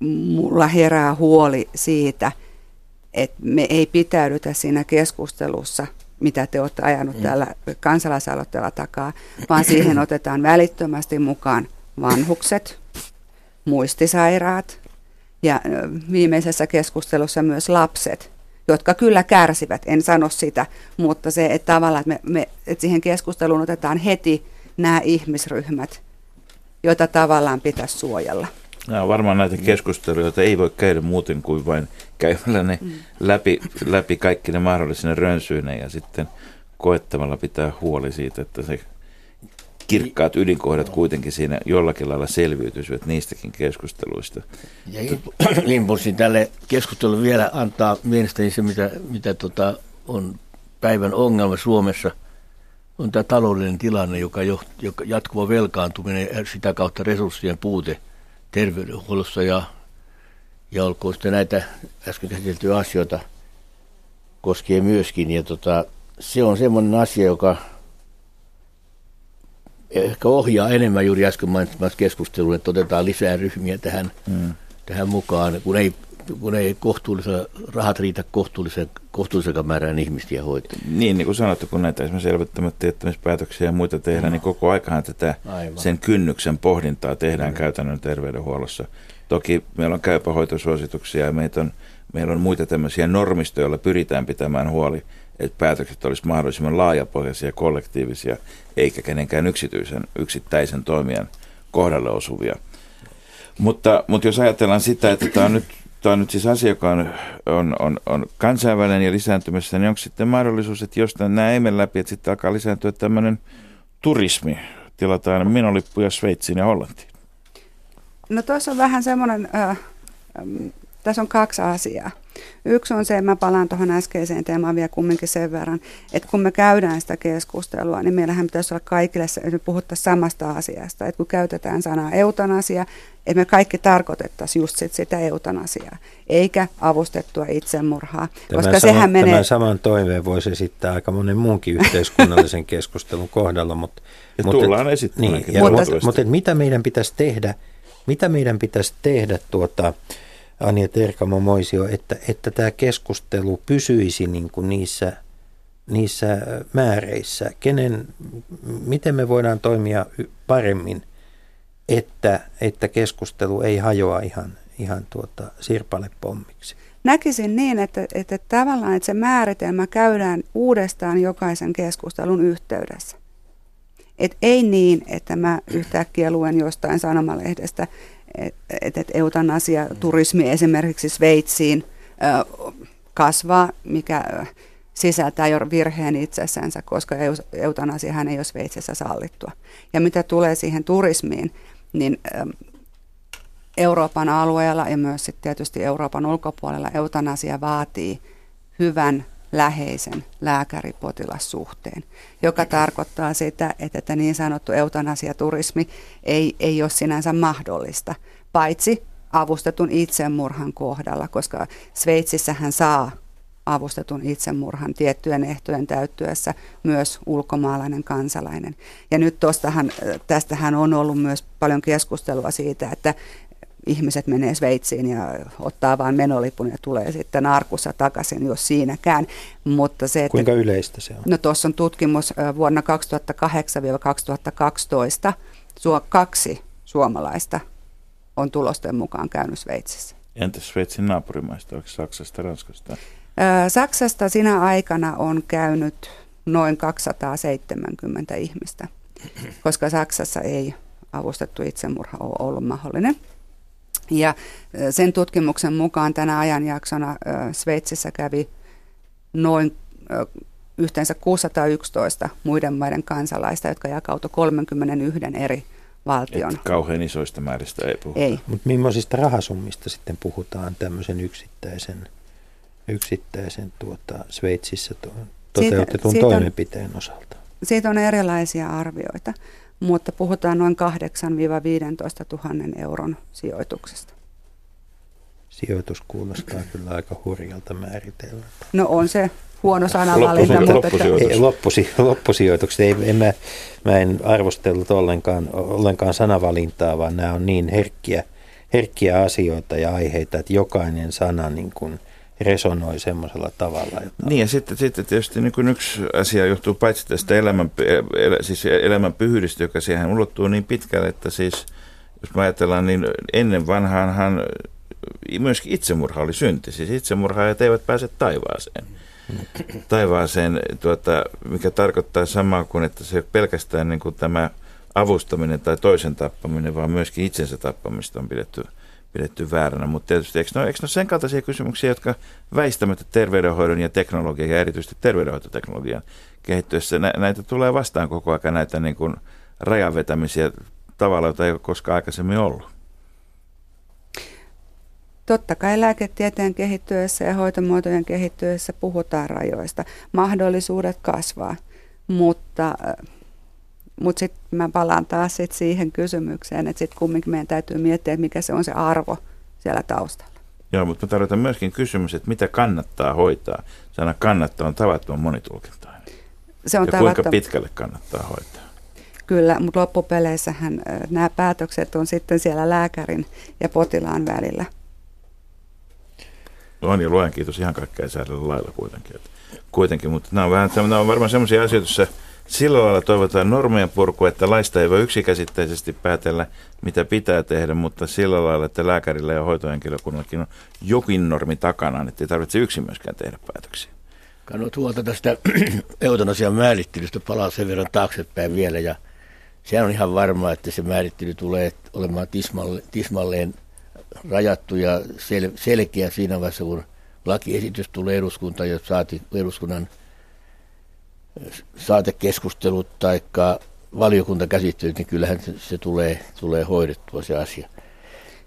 mulla herää huoli siitä, että me ei pitäydytä siinä keskustelussa, mitä te olette ajanut mm. täällä kansalaisaloitteella takaa, vaan siihen otetaan välittömästi mukaan vanhukset, muistisairaat ja viimeisessä keskustelussa myös lapset, jotka kyllä kärsivät, en sano sitä, mutta se, että tavallaan että me, me, että siihen keskusteluun otetaan heti nämä ihmisryhmät, joita tavallaan pitäisi suojella. Nämä on varmaan näitä keskusteluja, joita ei voi käydä muuten kuin vain käymällä ne mm. läpi, läpi kaikki ne mahdollisine rönsyine ja sitten koettamalla pitää huoli siitä, että se kirkkaat ydinkohdat kuitenkin siinä jollakin lailla selviytyisivät niistäkin keskusteluista. Ja impulssin tälle keskustelulle vielä antaa mielestäni se, mitä, mitä tota on päivän ongelma Suomessa, on tämä taloudellinen tilanne, joka, jo, joka jatkuva velkaantuminen ja sitä kautta resurssien puute – terveydenhuollossa ja, ja olkoon sitten näitä äsken käsiteltyjä asioita koskee myöskin. Ja tota, se on semmoinen asia, joka ehkä ohjaa enemmän juuri äsken mainitsemassa keskusteluun, että otetaan lisää ryhmiä tähän, mm. tähän mukaan, kun ei, kun ei rahat riitä kohtuullisen, kohtuullisen määrän ihmisiä hoitaa. Niin, niin kuin sanottu, kun näitä esimerkiksi elvyttämättä ja muita tehdään, no. niin koko aikahan tätä Aivan. sen kynnyksen pohdintaa tehdään mm. käytännön terveydenhuollossa. Toki meillä on käypähoitosuosituksia ja meitä on, meillä on muita tämmöisiä normistoja, joilla pyritään pitämään huoli, että päätökset olisivat mahdollisimman laajapohjaisia, kollektiivisia, eikä kenenkään yksityisen, yksittäisen toimijan kohdalle osuvia. Mutta, mutta jos ajatellaan sitä, että tämä on nyt tämä on nyt siis asia, joka on, on, on, on kansainvälinen ja lisääntymässä, niin onko sitten mahdollisuus, että jos nämä ei mene läpi, että sitten alkaa lisääntyä tämmöinen turismi, tilataan minolippuja Sveitsiin ja Hollantiin? No tuossa on vähän semmoinen, äh, tässä on kaksi asiaa. Yksi on se, että mä palaan tuohon äskeiseen teemaan vielä kumminkin sen verran, että kun me käydään sitä keskustelua, niin meillähän pitäisi olla kaikille, että me puhuttaisiin samasta asiasta. Että kun käytetään sanaa eutanasia, että me kaikki tarkoitettaisiin just sit sitä eutanasiaa, eikä avustettua itsemurhaa. Tämän koska sama, sehän menee... Tämän saman toiveen voisi esittää aika monen muunkin yhteiskunnallisen keskustelun kohdalla. Mutta, ja mutta, tullaan esittämään. Niin, mutta, mutta mitä meidän pitäisi tehdä, mitä meidän pitäisi tehdä tuota, Anja Terkamo Moisio, että, että tämä keskustelu pysyisi niin kuin niissä, niissä määreissä. Kenen, miten me voidaan toimia paremmin, että, että keskustelu ei hajoa ihan, ihan tuota sirpalepommiksi? Näkisin niin, että, että tavallaan että se määritelmä käydään uudestaan jokaisen keskustelun yhteydessä. Et ei niin, että mä yhtäkkiä luen jostain sanomalehdestä, että et eutanasia, turismi esimerkiksi Sveitsiin kasvaa, mikä sisältää jo virheen itsessänsä, koska eutanasiahan ei ole Sveitsissä sallittua. Ja mitä tulee siihen turismiin, niin Euroopan alueella ja myös sitten tietysti Euroopan ulkopuolella eutanasia vaatii hyvän läheisen lääkäripotilassuhteen, joka tarkoittaa sitä, että, että niin sanottu eutanasiaturismi ei, ei ole sinänsä mahdollista, paitsi avustetun itsemurhan kohdalla, koska Sveitsissähän saa avustetun itsemurhan tiettyjen ehtojen täyttyessä myös ulkomaalainen kansalainen. Ja nyt tostahan, tästähän on ollut myös paljon keskustelua siitä, että ihmiset menee Sveitsiin ja ottaa vain menolipun ja tulee sitten arkussa takaisin, jos siinäkään. Mutta se, että, Kuinka yleistä se on? No tuossa on tutkimus vuonna 2008-2012. Suo kaksi suomalaista on tulosten mukaan käynyt Sveitsissä. Entäs Sveitsin naapurimaista, onko Saksasta, Ranskasta? Saksasta sinä aikana on käynyt noin 270 ihmistä, koska Saksassa ei avustettu itsemurha ole ollut mahdollinen. Ja sen tutkimuksen mukaan tänä ajanjaksona Sveitsissä kävi noin yhteensä 611 muiden maiden kansalaista, jotka jakautui 31 eri valtion. Et kauhean isoista määristä ei puhuta. Ei. Mutta millaisista rahasummista sitten puhutaan tämmöisen yksittäisen, yksittäisen tuota, Sveitsissä to, toteutetun siitä, toimenpiteen siitä on, osalta? Siitä on erilaisia arvioita mutta puhutaan noin 8-15 000 euron sijoituksesta. Sijoitus kuulostaa kyllä aika hurjalta määritellä. No on se huono sanavalinta. mutta loppusijoitus. Ei, loppusi, loppusijoitukset. Ei, en mä, mä en arvostellut ollenkaan, ollenkaan sanavalintaa, vaan nämä on niin herkkiä, herkkiä asioita ja aiheita, että jokainen sana niin kuin resonoi semmoisella tavalla. Jota... Niin ja sitten, sitten tietysti niin kuin yksi asia johtuu paitsi tästä elämän, siis elämän pyhyydestä, joka siihen ulottuu niin pitkälle, että siis jos me ajatellaan, niin ennen vanhaanhan myöskin itsemurha oli synti. Siis itsemurhaajat eivät pääse taivaaseen. Taivaaseen, tuota, mikä tarkoittaa samaa kuin, että se pelkästään niin kuin tämä avustaminen tai toisen tappaminen, vaan myöskin itsensä tappamista on pidetty pidetty vääränä. Mutta tietysti eikö ne, eikö ne sen kaltaisia kysymyksiä, jotka väistämättä terveydenhoidon ja teknologian ja erityisesti terveydenhoitoteknologian kehittyessä nä, näitä tulee vastaan koko ajan näitä niin kuin rajanvetämisiä tavalla, jota ei ole koskaan aikaisemmin ollut. Totta kai lääketieteen kehittyessä ja hoitomuotojen kehittyessä puhutaan rajoista. Mahdollisuudet kasvaa, mutta mutta sitten mä palaan taas sit siihen kysymykseen, että sitten kumminkin meidän täytyy miettiä, että mikä se on se arvo siellä taustalla. Joo, mutta me tarvitaan myöskin kysymys, että mitä kannattaa hoitaa. Sana kannattaa on tavattoman monitulkintainen. Se on ja tavattom... kuinka pitkälle kannattaa hoitaa? Kyllä, mutta loppupeleissähän nämä päätökset on sitten siellä lääkärin ja potilaan välillä. On ja luen kiitos ihan kaikkea säädellä lailla kuitenkin. Että kuitenkin, mutta nämä on, vähän, nämä on varmaan sellaisia asioita, joissa sillä lailla toivotaan normien purku, että laista ei voi yksikäsitteisesti päätellä, mitä pitää tehdä, mutta sillä lailla, että lääkärillä ja hoitohenkilökunnallakin on jokin normi takana, että ei tarvitse yksin myöskään tehdä päätöksiä. Kannut huolta tästä eutanasian määrittelystä, palaa sen verran taaksepäin vielä ja se on ihan varmaa, että se määrittely tulee olemaan tismalle, tismalleen rajattu ja sel, selkeä siinä vaiheessa, kun lakiesitys tulee eduskuntaan ja saati eduskunnan saatekeskustelut tai valiokuntakäsittelyt, niin kyllähän se, tulee, tulee hoidettua se asia.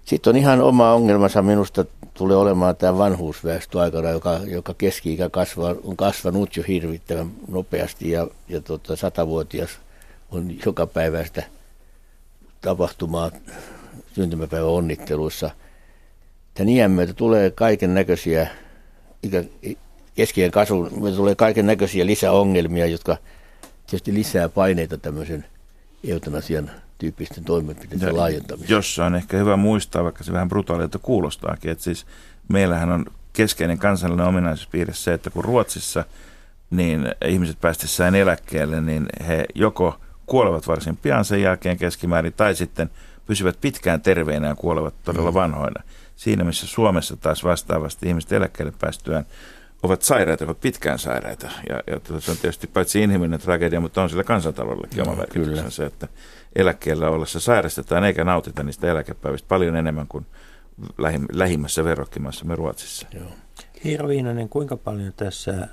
Sitten on ihan oma ongelmansa minusta tulee olemaan tämä vanhuusväestö aikana, joka, joka keski-ikä kasvaa, on kasvanut jo hirvittävän nopeasti ja, ja tota, satavuotias on joka päivästä tapahtumaa syntymäpäivän onnitteluissa. Tämän iän myötä tulee kaiken näköisiä keskien kasvun tulee kaiken näköisiä lisäongelmia, jotka tietysti lisää paineita tämmöisen eutanasian tyyppisten toimenpiteiden laajentamiseen. Jossa on ehkä hyvä muistaa, vaikka se vähän brutaalilta kuulostaakin, että siis meillähän on keskeinen kansallinen ominaisuuspiirre se, että kun Ruotsissa niin ihmiset päästessään eläkkeelle, niin he joko kuolevat varsin pian sen jälkeen keskimäärin, tai sitten pysyvät pitkään terveinä ja kuolevat todella mm. vanhoina. Siinä missä Suomessa taas vastaavasti ihmiset eläkkeelle päästyään ovat sairaita, ovat pitkään sairaita. Ja, ja tuota, se on tietysti paitsi inhimillinen tragedia, mutta on sillä kansantaloudellekin oma merkityksensä, että eläkkeellä ollessa sairastetaan eikä nautita niistä eläkepäivistä paljon enemmän kuin lähimmässä verrokkimaassamme Ruotsissa. Joo. Hiiro Viinanen, kuinka paljon tässä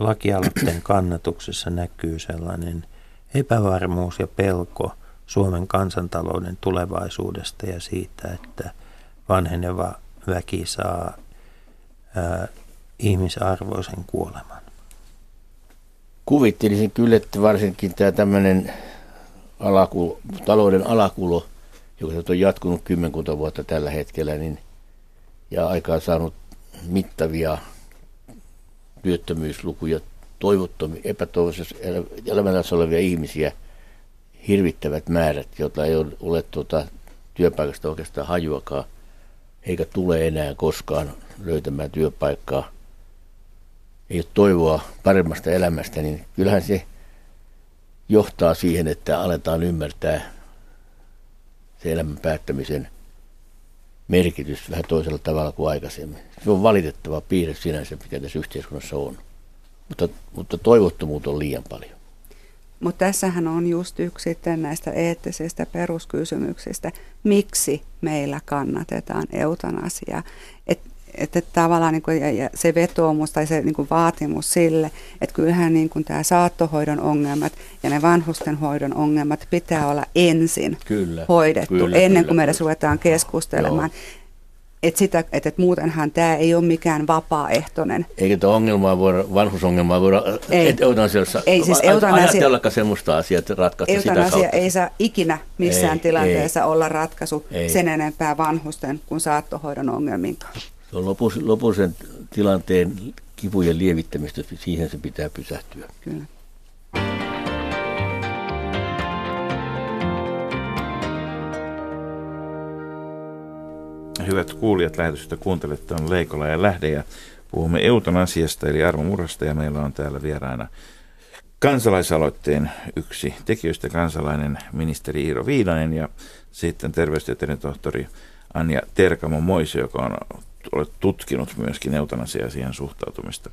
lakialoitteen kannatuksessa näkyy sellainen epävarmuus ja pelko Suomen kansantalouden tulevaisuudesta ja siitä, että vanheneva väki saa ihmisarvoisen kuoleman? Kuvittelisin kyllä, että varsinkin tämä tämmöinen alakulo, talouden alakulo, joka on jatkunut kymmenkunta vuotta tällä hetkellä, niin, ja aikaa saanut mittavia työttömyyslukuja, toivottomia, epätoivoisessa elämässä olevia ihmisiä, hirvittävät määrät, joita ei ole, ole tuota, työpaikasta oikeastaan hajuakaan, eikä tule enää koskaan löytämään työpaikkaa, ei ole toivoa paremmasta elämästä, niin kyllähän se johtaa siihen, että aletaan ymmärtää se elämän päättämisen merkitys vähän toisella tavalla kuin aikaisemmin. Se on valitettava piirre sinänsä, mikä tässä yhteiskunnassa on. Mutta, mutta toivottomuutta on liian paljon. Mutta tässähän on just yksi sitten näistä eettisistä peruskysymyksistä, miksi meillä kannatetaan eutanasiaa. Että että tavallaan niin kuin, ja se vetoomus tai se niin kuin vaatimus sille, että kyllähän niin kuin tämä saattohoidon ongelmat ja ne vanhustenhoidon ongelmat pitää olla ensin kyllä, hoidettu, kyllä, ennen kyllä, kuin meidän ruvetaan keskustelemaan. Että, sitä, että, että muutenhan tämä ei ole mikään vapaaehtoinen. Eikä tämä ongelmaa voida, vanhusongelmaa voida ei. Et, eutanasiassa, ei siis eutanasia, ajatellakaan semmoista asiaa, että ratkaista eutanasia sitä kautta. ei saa ikinä missään ei, tilanteessa ei. olla ratkaisu ei. sen enempää vanhusten kuin saattohoidon ongelmiinkaan. Se on lopus, lopullisen tilanteen kipujen lievittämistä, siihen se pitää pysähtyä. Kyllä. Hyvät kuulijat, lähetystä kuuntelette on Leikola ja Lähde ja puhumme eutanasiasta eli arvomurrasta ja meillä on täällä vieraana kansalaisaloitteen yksi tekijöistä kansalainen ministeri Iiro Viidanen ja sitten terveystieteiden tohtori Anja Terkamo Moise, joka on olet tutkinut myöskin eutanasiaa siihen suhtautumista.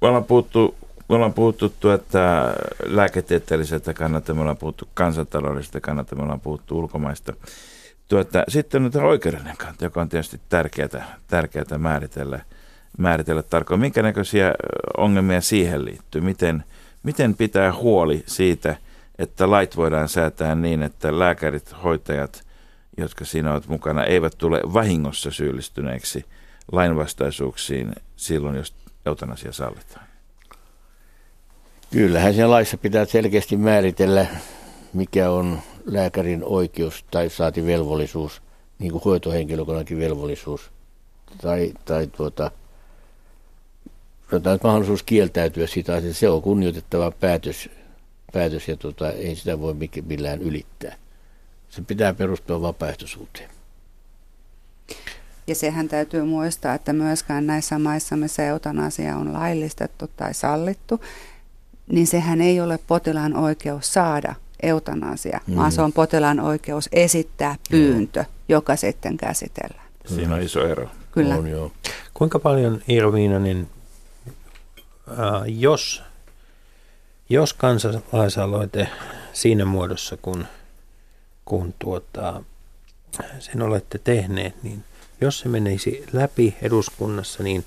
Me ollaan puhuttu, me ollaan puhuttu tuota, lääketieteelliseltä kannalta, me ollaan puhuttu kansantaloudelliselta kannalta, me ollaan puhuttu ulkomaista. Tuota, sitten on oikeudellinen kanta, joka on tietysti tärkeää, tärkeää määritellä, määritellä tarkoin. Minkä näköisiä ongelmia siihen liittyy? Miten, miten pitää huoli siitä, että lait voidaan säätää niin, että lääkärit, hoitajat – jotka siinä ovat mukana, eivät tule vahingossa syyllistyneeksi lainvastaisuuksiin silloin, jos eutanasia sallitaan? Kyllähän siellä laissa pitää selkeästi määritellä, mikä on lääkärin oikeus tai saati velvollisuus, niin kuin hoitohenkilökunnankin velvollisuus, tai, tai tuota, mahdollisuus kieltäytyä siitä, että se on kunnioitettava päätös, päätös ja tuota, ei sitä voi millään ylittää. Se pitää perustua vapaaehtoisuuteen. Ja sehän täytyy muistaa, että myöskään näissä maissa, missä eutanasia on laillistettu tai sallittu, niin sehän ei ole potilaan oikeus saada eutanasia, mm. vaan se on potilaan oikeus esittää pyyntö, mm. joka sitten käsitellään. Siinä on iso ero. Kyllä. On, joo. Kuinka paljon Iiro Viinanen, äh, jos, jos kansalaisaloite siinä muodossa, kun – kun tuota, sen olette tehneet, niin jos se menisi läpi eduskunnassa, niin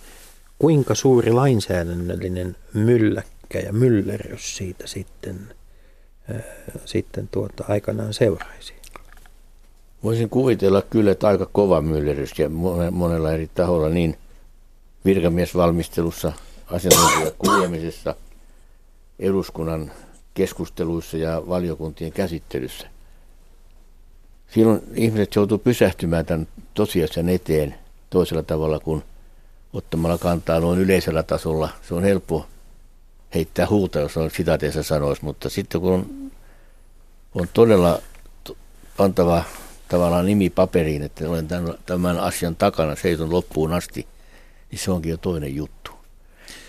kuinka suuri lainsäädännöllinen mylläkkä ja myllerys siitä sitten, ää, sitten tuota aikanaan seuraisi? Voisin kuvitella kyllä, että aika kova myllerys ja monella eri taholla niin virkamiesvalmistelussa, asiantuntijakuulemisessa, eduskunnan keskusteluissa ja valiokuntien käsittelyssä silloin ihmiset joutuu pysähtymään tämän tosiasian eteen toisella tavalla kuin ottamalla kantaa noin yleisellä tasolla. Se on helppo heittää huuta, jos on sitaateessa sanoisi, mutta sitten kun on, on todella pantava tavallaan nimi paperiin, että olen tämän, tämän asian takana, seison loppuun asti, niin se onkin jo toinen juttu.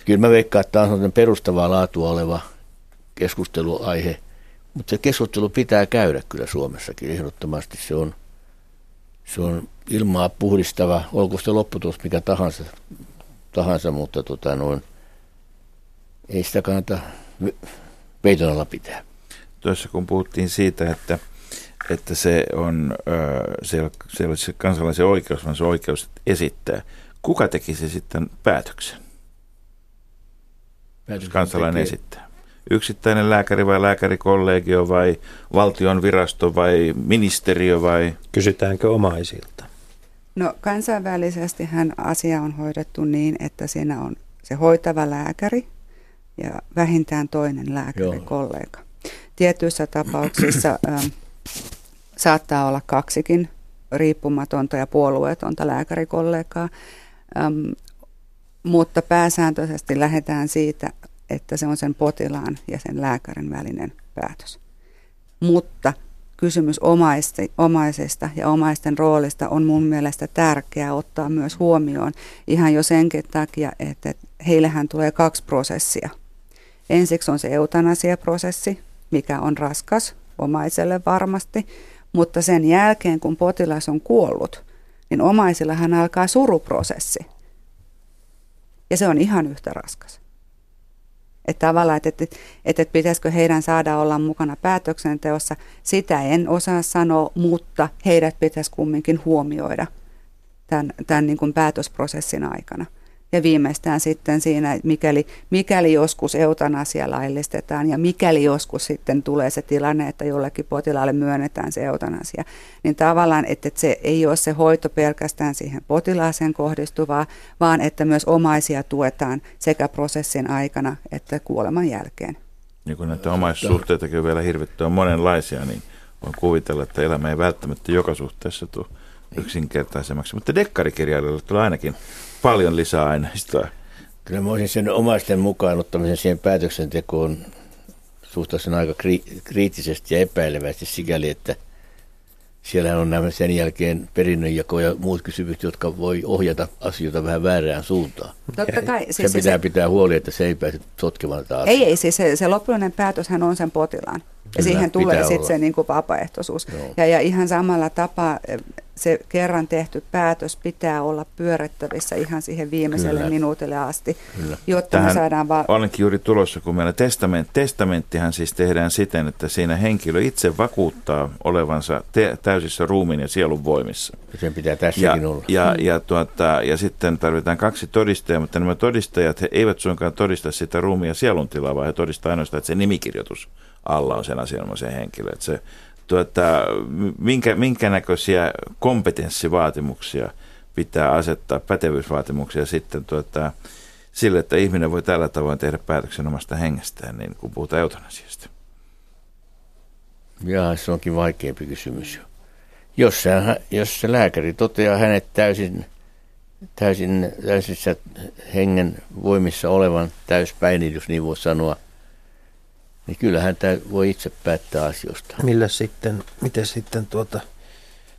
Kyllä mä veikkaan, että tämä on perustavaa laatua oleva keskusteluaihe, mutta se keskustelu pitää käydä kyllä Suomessakin ehdottomasti. Se on, se on ilmaa puhdistava, olko se lopputulos mikä tahansa, tahansa mutta tota noin, ei sitä kannata peiton alla pitää. Tuossa kun puhuttiin siitä, että, että se on se, se, se kansalaisen oikeus, vaan se oikeus esittää. Kuka teki se sitten päätöksen? Päätöksen kansalainen tekee, esittää yksittäinen lääkäri vai lääkärikollegio vai valtion virasto vai ministeriö vai? Kysytäänkö omaisilta? No kansainvälisesti hän asia on hoidettu niin, että siinä on se hoitava lääkäri ja vähintään toinen lääkärikollega. Tietyissä tapauksissa ähm, saattaa olla kaksikin riippumatonta ja puolueetonta lääkärikollegaa, äm, mutta pääsääntöisesti lähdetään siitä, että se on sen potilaan ja sen lääkärin välinen päätös. Mutta kysymys omaisesta ja omaisten roolista on mun mielestä tärkeää ottaa myös huomioon ihan jo senkin takia, että heillähän tulee kaksi prosessia. Ensiksi on se eutanasiaprosessi, mikä on raskas omaiselle varmasti, mutta sen jälkeen kun potilas on kuollut, niin omaisillahan alkaa suruprosessi. Ja se on ihan yhtä raskas. Että tavallaan, että, että, että, että pitäisikö heidän saada olla mukana päätöksenteossa, sitä en osaa sanoa, mutta heidät pitäisi kumminkin huomioida tämän, tämän niin kuin päätösprosessin aikana. Ja viimeistään sitten siinä, että mikäli, mikäli joskus eutanasia laillistetaan ja mikäli joskus sitten tulee se tilanne, että jollekin potilaalle myönnetään se eutanasia, niin tavallaan, että se ei ole se hoito pelkästään siihen potilaaseen kohdistuvaa, vaan että myös omaisia tuetaan sekä prosessin aikana että kuoleman jälkeen. Niin kun näitä omaissuhteitakin on vielä hirvittävän monenlaisia, niin voin kuvitella, että elämä ei välttämättä joka suhteessa tule yksinkertaisemmaksi. Mutta dekkarikirjailijoille tulee ainakin paljon lisää aineistoa. Kyllä mä olisin sen omaisten mukaan ottamisen siihen päätöksentekoon suhtautumisen aika kri- kriittisesti ja epäilevästi sikäli, että siellä on nämä sen jälkeen perinnönjako ja muut kysymykset, jotka voi ohjata asioita vähän väärään suuntaan. Totta kai. Siis se pitää se, pitää huoli, että se ei pääse sotkemaan taas. Ei, ei, siis se, se lopullinen päätöshän on sen potilaan. Ja Kyllä, siihen tulee sitten se niin kuin vapaaehtoisuus. Ja, ja ihan samalla tapaa se kerran tehty päätös pitää olla pyörettävissä ihan siihen viimeiselle Kyllä. minuutille asti, Kyllä. jotta Tähän me saadaan... Va- olenkin juuri tulossa, kun meillä testament, testamenttihan siis tehdään siten, että siinä henkilö itse vakuuttaa olevansa te- täysissä ruumiin ja sielun voimissa. Ja sen pitää tässäkin ja, olla. Ja, ja, tuota, ja sitten tarvitaan kaksi todistajaa, mutta nämä todistajat he eivät suinkaan todista sitä ruumiin ja sielun tilaa, vaan he todistavat ainoastaan, että se nimikirjoitus alla on sen asianomaisen henkilö. Että se tuota, minkä, minkä näköisiä kompetenssivaatimuksia pitää asettaa, pätevyysvaatimuksia sitten tuota, sille, että ihminen voi tällä tavoin tehdä päätöksen omasta hengestään, niin kun puhutaan eutanasiasta? Jaa, se onkin vaikeampi kysymys jo. Jos se, jos se lääkäri toteaa hänet täysin, täysin täysissä hengen voimissa olevan täyspäin, jos niin voi sanoa, niin kyllähän tämä voi itse päättää asioista. Millä sitten, miten sitten tuota,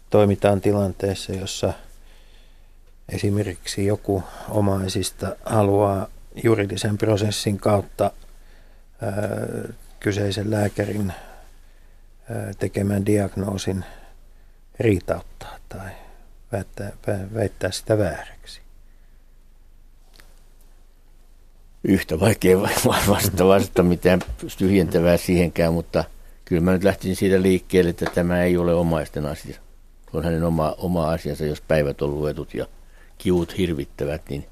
toimitaan tilanteessa, jossa esimerkiksi joku omaisista haluaa juridisen prosessin kautta ää, kyseisen lääkärin ää, tekemän diagnoosin riitauttaa tai väittää, väittää sitä vääräksi. Yhtä vaikea vasta vasta mitään tyhjentävää siihenkään, mutta kyllä mä nyt lähtisin siitä liikkeelle, että tämä ei ole omaisten asia. Se on hänen oma, oma asiansa, jos päivät on luetut ja kiut hirvittävät, niin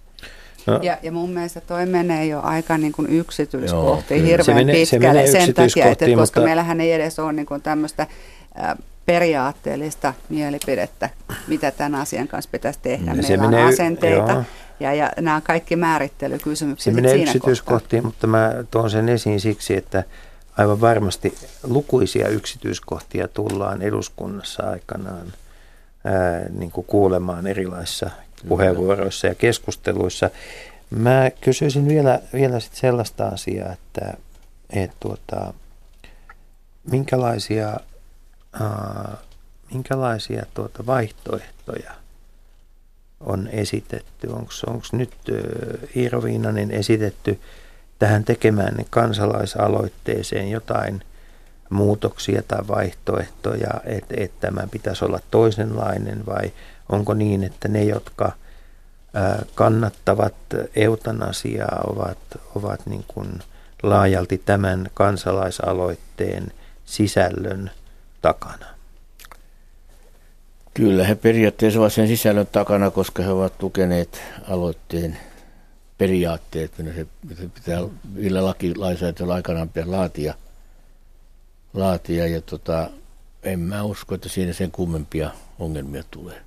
No. Ja, ja mun mielestä toi menee jo aika niin kuin yksityiskohtiin Joo, hirveän se menee, pitkälle se menee sen takia, että mutta... koska meillähän ei edes ole niin kuin tämmöistä äh, periaatteellista mielipidettä, mitä tämän asian kanssa pitäisi tehdä. Se Meillä menee, on asenteita, joo. Ja, ja nämä kaikki määrittelykysymykset Se menee yksityiskohtiin, kohtaa. mutta mä tuon sen esiin siksi, että aivan varmasti lukuisia yksityiskohtia tullaan eduskunnassa aikanaan ää, niin kuin kuulemaan erilaisissa puheenvuoroissa ja keskusteluissa. Mä kysyisin vielä, vielä sit sellaista asiaa, että et tuota, minkälaisia, ää, minkälaisia tuota vaihtoehtoja – on esitetty? Onko nyt Iiro Viinanen esitetty tähän tekemään kansalaisaloitteeseen jotain muutoksia tai vaihtoehtoja, että, että tämä pitäisi olla toisenlainen vai onko niin, että ne, jotka kannattavat eutanasiaa, ovat, ovat niin kuin laajalti tämän kansalaisaloitteen sisällön takana? Kyllä he periaatteessa ovat sen sisällön takana, koska he ovat tukeneet aloitteen periaatteet, mitä se, se pitää millä lakilainsäädäntöllä aikanaan pitää laatia. laatia ja tota, en mä usko, että siinä sen kummempia ongelmia tulee.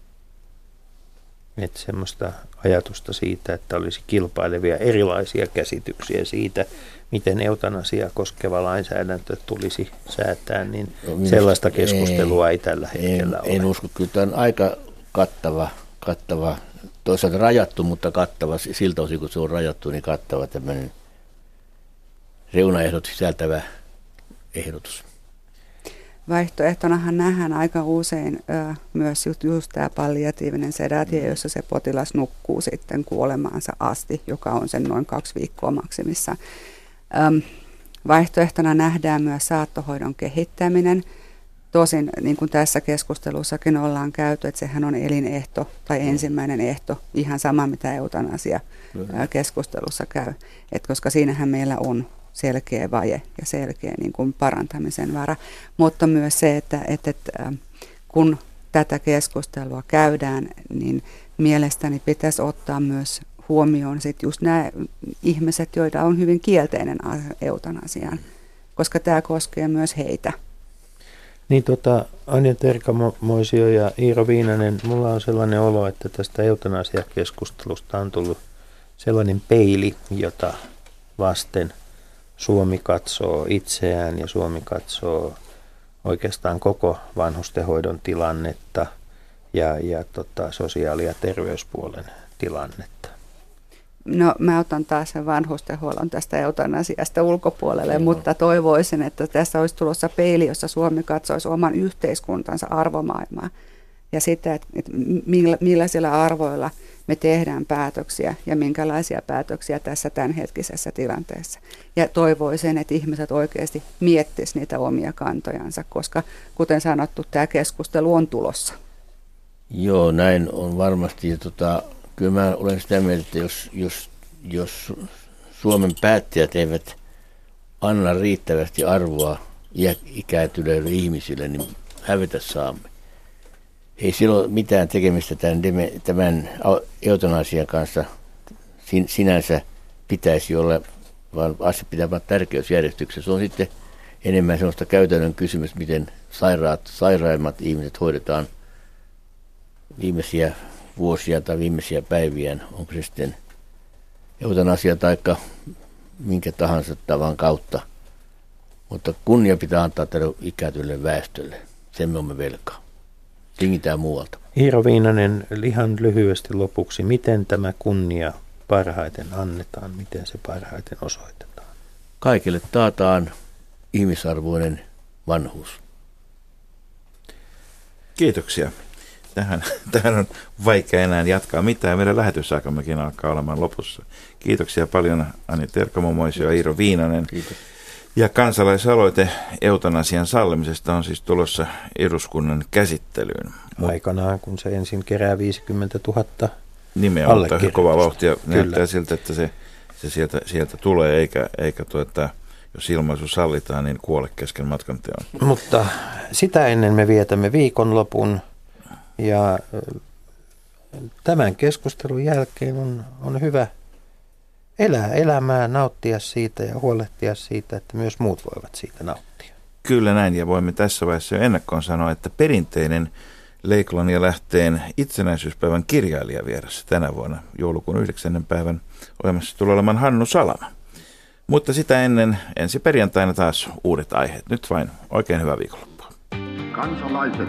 Että semmoista ajatusta siitä, että olisi kilpailevia erilaisia käsityksiä siitä, miten eutanasia koskeva lainsäädäntö tulisi säätää, niin no, sellaista keskustelua ei, ei tällä hetkellä en, ole. En usko, kyllä tämä on aika kattava, kattava, toisaalta rajattu, mutta kattava, siltä osin kun se on rajattu, niin kattava tämmöinen reunaehdot sisältävä ehdotus. Vaihtoehtonahan nähdään aika usein ö, myös just, just tämä palliatiivinen sedaatio, jossa se potilas nukkuu sitten kuolemaansa asti, joka on sen noin kaksi viikkoa maksimissa. Öm, vaihtoehtona nähdään myös saattohoidon kehittäminen. Tosin, niin kuin tässä keskustelussakin ollaan käyty, että sehän on elinehto tai ensimmäinen ehto, ihan sama mitä eutanasia keskustelussa käy. Et koska siinähän meillä on selkeä vaje ja selkeä niin kuin parantamisen vara. Mutta myös se, että, että, että kun tätä keskustelua käydään, niin mielestäni pitäisi ottaa myös huomioon sit just nämä ihmiset, joita on hyvin kielteinen eutanasiaan, koska tämä koskee myös heitä. Niin tota, Anja Terkamoisio ja Iiro Viinanen, mulla on sellainen olo, että tästä eutanasiakeskustelusta on tullut sellainen peili, jota vasten Suomi katsoo itseään ja Suomi katsoo oikeastaan koko vanhustenhoidon tilannetta ja, ja tota, sosiaali- ja terveyspuolen tilannetta. No mä otan taas sen vanhustenhuollon tästä eutanasiasta ulkopuolelle, Joo. mutta toivoisin, että tässä olisi tulossa peili, jossa Suomi katsoisi oman yhteiskuntansa arvomaailmaa ja sitä, että, että millaisilla arvoilla me tehdään päätöksiä ja minkälaisia päätöksiä tässä tämänhetkisessä tilanteessa. Ja toivoisin, että ihmiset oikeasti miettisivät niitä omia kantojansa, koska kuten sanottu, tämä keskustelu on tulossa. Joo, näin on varmasti. Ja tota, kyllä mä olen sitä mieltä, että jos, jos, jos Suomen päättäjät eivät anna riittävästi arvoa ikääntyneille ihmisille, niin hävetä saamme. Ei silloin mitään tekemistä tämän, tämän eutanasian kanssa sinänsä pitäisi olla, vaan asia pitää olla tärkeysjärjestyksessä. Se on sitten enemmän sellaista käytännön kysymys, miten sairaat, sairaimmat ihmiset hoidetaan viimeisiä vuosia tai viimeisiä päiviä, onko se sitten eutanasia tai minkä tahansa tavan kautta. Mutta kunnia pitää antaa tälle ikätylle väestölle. Sen me olemme velkaa. Tingitään muualta. Iiro Viinanen, ihan lyhyesti lopuksi, miten tämä kunnia parhaiten annetaan, miten se parhaiten osoitetaan? Kaikille taataan ihmisarvoinen vanhuus. Kiitoksia tähän, tähän on vaikea enää jatkaa mitään. Meidän lähetysaikammekin alkaa olemaan lopussa. Kiitoksia paljon Ani Terkamomoisio ja Iiro Viinanen. Kiitos. Ja kansalaisaloite eutanasian sallimisesta on siis tulossa eduskunnan käsittelyyn. Aikanaan, kun se ensin kerää 50 000 Nimeä ottaa kova vauhtia. Näyttää siltä, että se, se sieltä, sieltä tulee, eikä, eikä tuota, jos ilmaisu sallitaan, niin kuole kesken matkan teon. Mutta sitä ennen me vietämme viikonlopun ja tämän keskustelun jälkeen on, on hyvä elää elämää, nauttia siitä ja huolehtia siitä, että myös muut voivat siitä nauttia. Kyllä näin, ja voimme tässä vaiheessa jo ennakkoon sanoa, että perinteinen Leiklan ja Lähteen itsenäisyyspäivän kirjailija vieressä tänä vuonna joulukuun 9. päivän ohjelmassa tulee olemaan Hannu Salama. Mutta sitä ennen ensi perjantaina taas uudet aiheet. Nyt vain oikein hyvää viikonloppua. Kansalaiset,